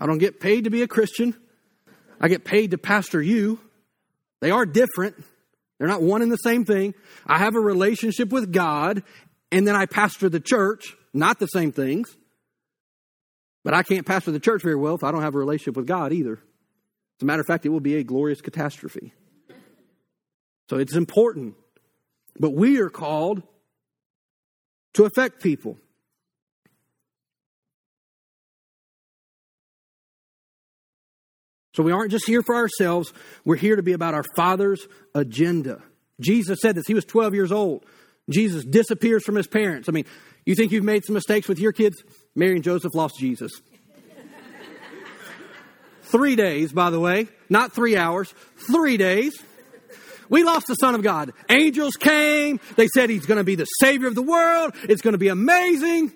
I don't get paid to be a Christian. I get paid to pastor you. They are different. They're not one and the same thing. I have a relationship with God, and then I pastor the church, not the same things. But I can't pastor the church very well if I don't have a relationship with God either. As a matter of fact, it will be a glorious catastrophe. So it's important. But we are called to affect people. So we aren't just here for ourselves, we're here to be about our Father's agenda. Jesus said this. He was 12 years old. Jesus disappears from his parents. I mean, you think you've made some mistakes with your kids? Mary and Joseph lost Jesus. three days, by the way, not three hours, three days. We lost the Son of God. Angels came. They said he's going to be the Savior of the world. It's going to be amazing.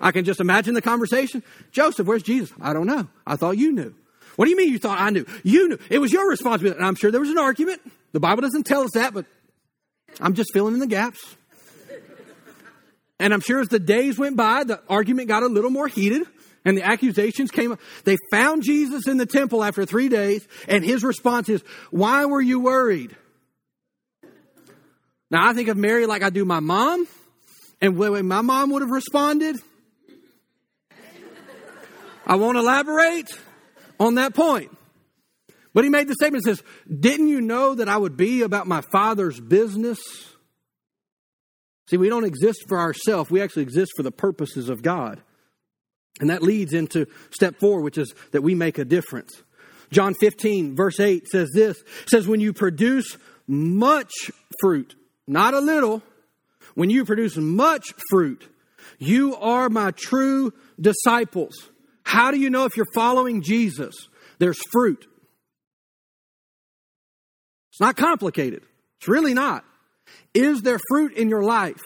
I can just imagine the conversation. Joseph, where's Jesus? I don't know. I thought you knew. What do you mean you thought I knew? You knew. It was your responsibility. And I'm sure there was an argument. The Bible doesn't tell us that, but I'm just filling in the gaps. And I'm sure as the days went by, the argument got a little more heated and the accusations came up. They found Jesus in the temple after three days, and his response is, Why were you worried? Now, I think of Mary like I do my mom, and the way my mom would have responded. I won't elaborate on that point. But he made the statement says, Didn't you know that I would be about my father's business? See, we don't exist for ourselves, we actually exist for the purposes of God. And that leads into step four, which is that we make a difference. John 15, verse 8 says this says, When you produce much fruit, not a little, when you produce much fruit, you are my true disciples. How do you know if you're following Jesus? There's fruit. It's not complicated. It's really not. Is there fruit in your life?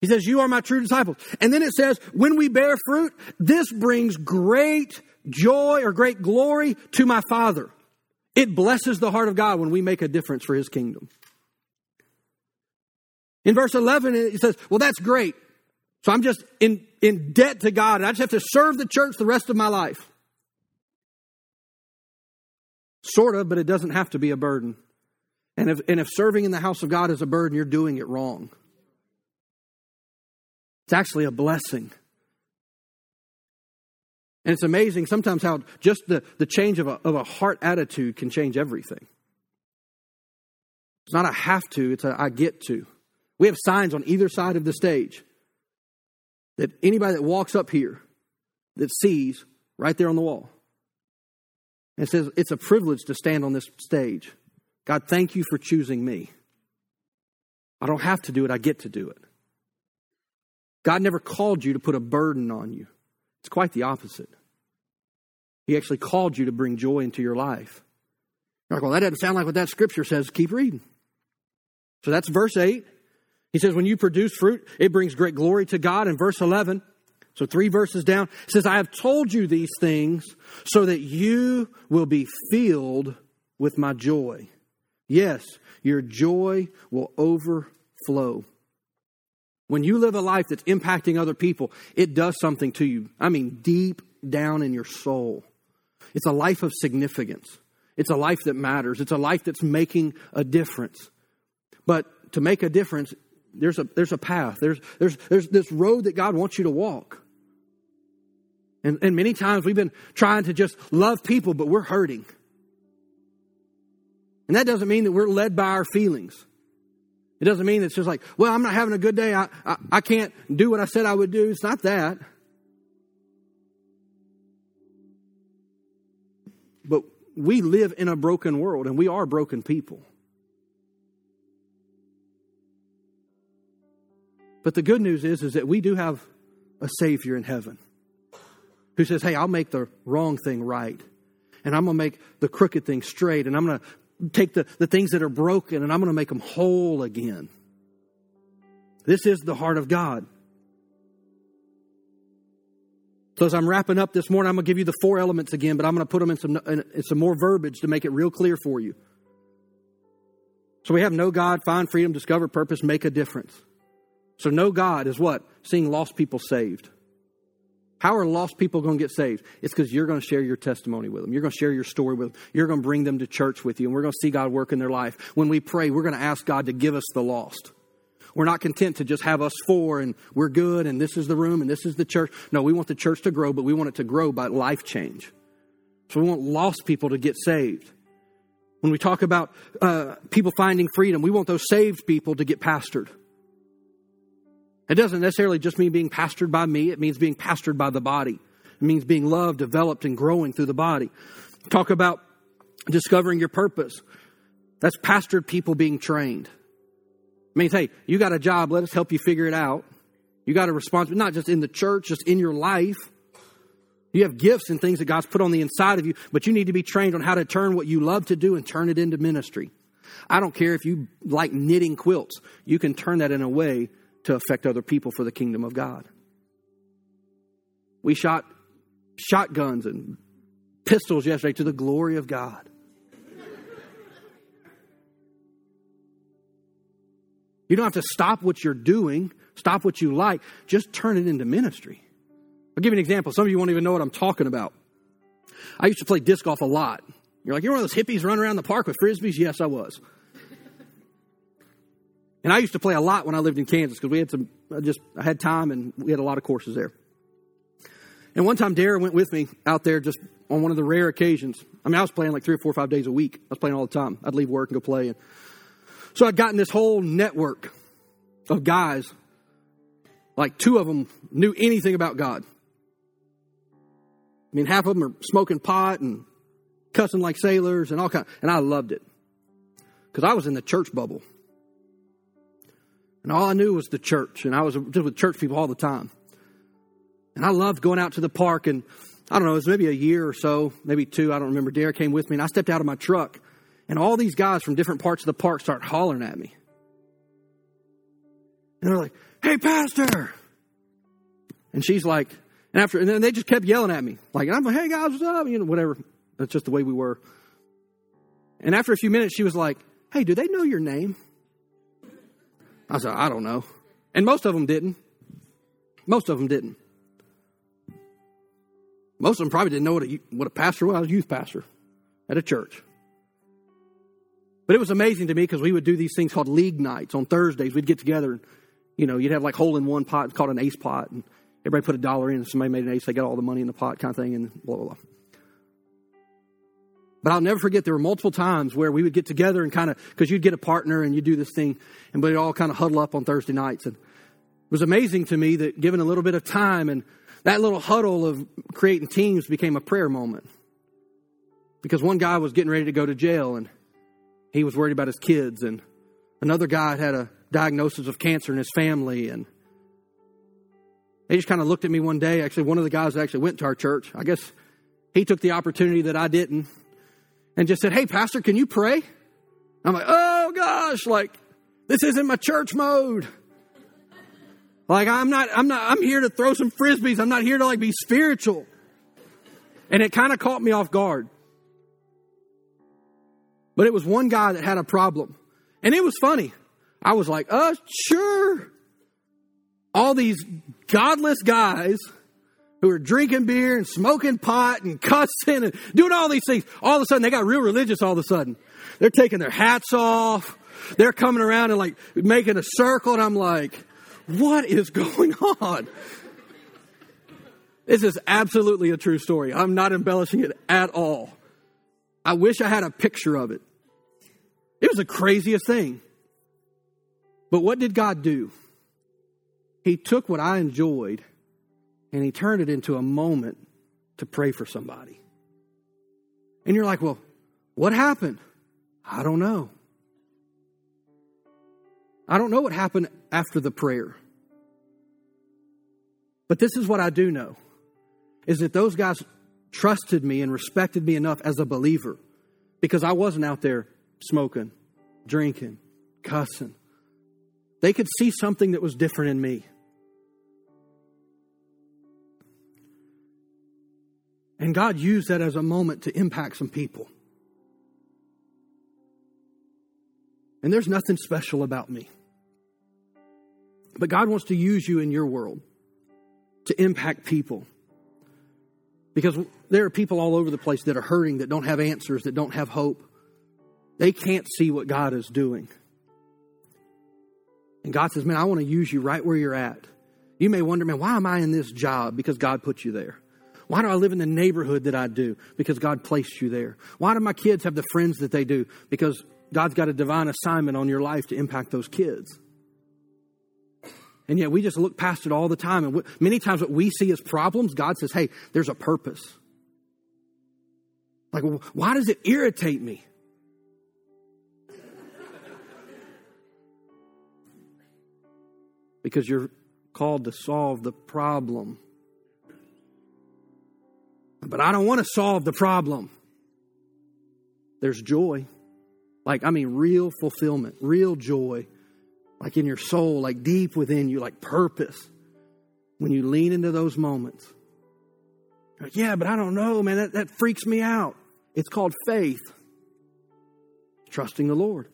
He says, You are my true disciples. And then it says, When we bear fruit, this brings great joy or great glory to my Father. It blesses the heart of God when we make a difference for his kingdom. In verse 11, it says, Well, that's great. So I'm just in, in debt to God, and I just have to serve the church the rest of my life. Sort of, but it doesn't have to be a burden. And if, and if serving in the house of God is a burden, you're doing it wrong. It's actually a blessing. And it's amazing sometimes how just the, the change of a, of a heart attitude can change everything. It's not a have to, it's a I get to. We have signs on either side of the stage that anybody that walks up here that sees right there on the wall. And says, It's a privilege to stand on this stage. God, thank you for choosing me. I don't have to do it, I get to do it. God never called you to put a burden on you. It's quite the opposite. He actually called you to bring joy into your life. You're like, well, that doesn't sound like what that scripture says. Keep reading. So that's verse 8. He says, when you produce fruit, it brings great glory to God. In verse 11, so three verses down, it says, I have told you these things so that you will be filled with my joy. Yes, your joy will overflow. When you live a life that's impacting other people, it does something to you. I mean, deep down in your soul. It's a life of significance. It's a life that matters. It's a life that's making a difference. But to make a difference, there's a, there's a path. There's, there's, there's this road that God wants you to walk. And, and many times we've been trying to just love people, but we're hurting. And that doesn't mean that we're led by our feelings. It doesn't mean it's just like, well, I'm not having a good day. I, I, I can't do what I said I would do. It's not that. But we live in a broken world and we are broken people. But the good news is, is that we do have a Savior in heaven who says, Hey, I'll make the wrong thing right. And I'm going to make the crooked thing straight. And I'm going to take the, the things that are broken and I'm going to make them whole again. This is the heart of God. So as I'm wrapping up this morning, I'm going to give you the four elements again, but I'm going to put them in some, in some more verbiage to make it real clear for you. So we have know God, find freedom, discover purpose, make a difference. So know God is what? Seeing lost people saved. How are lost people going to get saved? It's because you're going to share your testimony with them. You're going to share your story with them. You're going to bring them to church with you, and we're going to see God work in their life. When we pray, we're going to ask God to give us the lost. We're not content to just have us four and we're good and this is the room and this is the church. No, we want the church to grow, but we want it to grow by life change. So we want lost people to get saved. When we talk about uh, people finding freedom, we want those saved people to get pastored. It doesn't necessarily just mean being pastored by me, it means being pastored by the body. It means being loved, developed, and growing through the body. Talk about discovering your purpose. That's pastored people being trained. I mean, hey, you got a job, let us help you figure it out. You got a responsibility, not just in the church, just in your life. You have gifts and things that God's put on the inside of you, but you need to be trained on how to turn what you love to do and turn it into ministry. I don't care if you like knitting quilts, you can turn that in a way to affect other people for the kingdom of God. We shot shotguns and pistols yesterday to the glory of God. You don't have to stop what you're doing, stop what you like, just turn it into ministry. I'll give you an example. Some of you won't even know what I'm talking about. I used to play disc golf a lot. You're like, you're one of those hippies running around the park with frisbees? Yes, I was. And I used to play a lot when I lived in Kansas because we had some, I just, I had time and we had a lot of courses there. And one time, Dara went with me out there just on one of the rare occasions. I mean, I was playing like three or four or five days a week. I was playing all the time. I'd leave work and go play. And so I'd gotten this whole network of guys. Like two of them knew anything about God. I mean, half of them are smoking pot and cussing like sailors and all kind. And I loved it because I was in the church bubble, and all I knew was the church, and I was just with church people all the time. And I loved going out to the park, and I don't know, it was maybe a year or so, maybe two. I don't remember. Derek came with me, and I stepped out of my truck, and all these guys from different parts of the park start hollering at me, and they're like, "Hey, pastor!" And she's like, and after, and then they just kept yelling at me. Like, I'm like, hey guys, what's up? You know, whatever. That's just the way we were. And after a few minutes, she was like, hey, do they know your name? I said, I don't know. And most of them didn't. Most of them didn't. Most of them probably didn't know what a, what a pastor was. I was a youth pastor at a church. But it was amazing to me because we would do these things called league nights on Thursdays. We'd get together and, you know, you'd have like hole in one pot. Called an ace pot. And Everybody put a dollar in. And somebody made an ace. They got all the money in the pot, kind of thing, and blah blah blah. But I'll never forget there were multiple times where we would get together and kind of because you'd get a partner and you do this thing, and we'd all kind of huddle up on Thursday nights. And it was amazing to me that given a little bit of time and that little huddle of creating teams became a prayer moment. Because one guy was getting ready to go to jail and he was worried about his kids, and another guy had a diagnosis of cancer in his family, and they just kind of looked at me one day. Actually, one of the guys that actually went to our church, I guess he took the opportunity that I didn't and just said, Hey, Pastor, can you pray? I'm like, Oh gosh, like, this isn't my church mode. Like, I'm not, I'm not, I'm here to throw some frisbees. I'm not here to like be spiritual. And it kind of caught me off guard. But it was one guy that had a problem. And it was funny. I was like, uh, sure all these godless guys who are drinking beer and smoking pot and cussing and doing all these things. All of a sudden, they got real religious all of a sudden. They're taking their hats off. They're coming around and like making a circle. And I'm like, what is going on? This is absolutely a true story. I'm not embellishing it at all. I wish I had a picture of it. It was the craziest thing. But what did God do? He took what I enjoyed and he turned it into a moment to pray for somebody. And you're like, well, what happened? I don't know. I don't know what happened after the prayer. But this is what I do know is that those guys trusted me and respected me enough as a believer because I wasn't out there smoking, drinking, cussing. They could see something that was different in me. And God used that as a moment to impact some people. And there's nothing special about me. But God wants to use you in your world to impact people Because there are people all over the place that are hurting, that don't have answers, that don't have hope. They can't see what God is doing. And God says, Man, I want to use you right where you're at. You may wonder, man, why am I in this job? Because God put you there. Why do I live in the neighborhood that I do? Because God placed you there. Why do my kids have the friends that they do? Because God's got a divine assignment on your life to impact those kids. And yet we just look past it all the time. And many times what we see as problems, God says, hey, there's a purpose. Like, why does it irritate me? because you're called to solve the problem. But I don't want to solve the problem. There's joy. Like, I mean, real fulfillment, real joy, like in your soul, like deep within you, like purpose. When you lean into those moments, like, yeah, but I don't know, man, that, that freaks me out. It's called faith, trusting the Lord.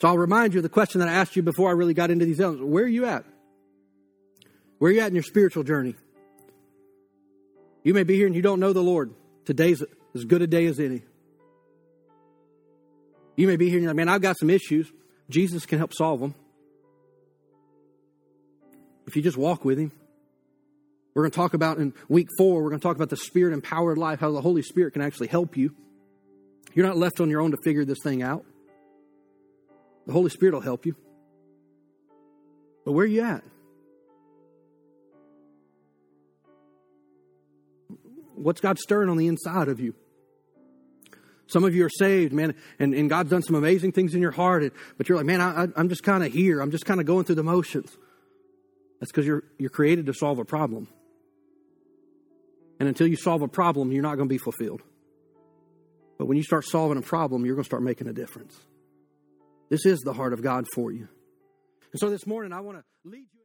So I'll remind you of the question that I asked you before I really got into these elements. Where are you at? Where are you at in your spiritual journey? You may be here and you don't know the Lord. Today's as good a day as any. You may be here and you're like, man, I've got some issues. Jesus can help solve them. If you just walk with Him. We're going to talk about in week four, we're going to talk about the Spirit empowered life, how the Holy Spirit can actually help you. You're not left on your own to figure this thing out. The Holy Spirit will help you. But where are you at? What's God stirring on the inside of you? Some of you are saved, man, and, and God's done some amazing things in your heart, but you're like, man, I, I'm just kind of here. I'm just kind of going through the motions. That's because you're, you're created to solve a problem. And until you solve a problem, you're not going to be fulfilled. But when you start solving a problem, you're going to start making a difference. This is the heart of God for you. And so this morning, I want to lead you.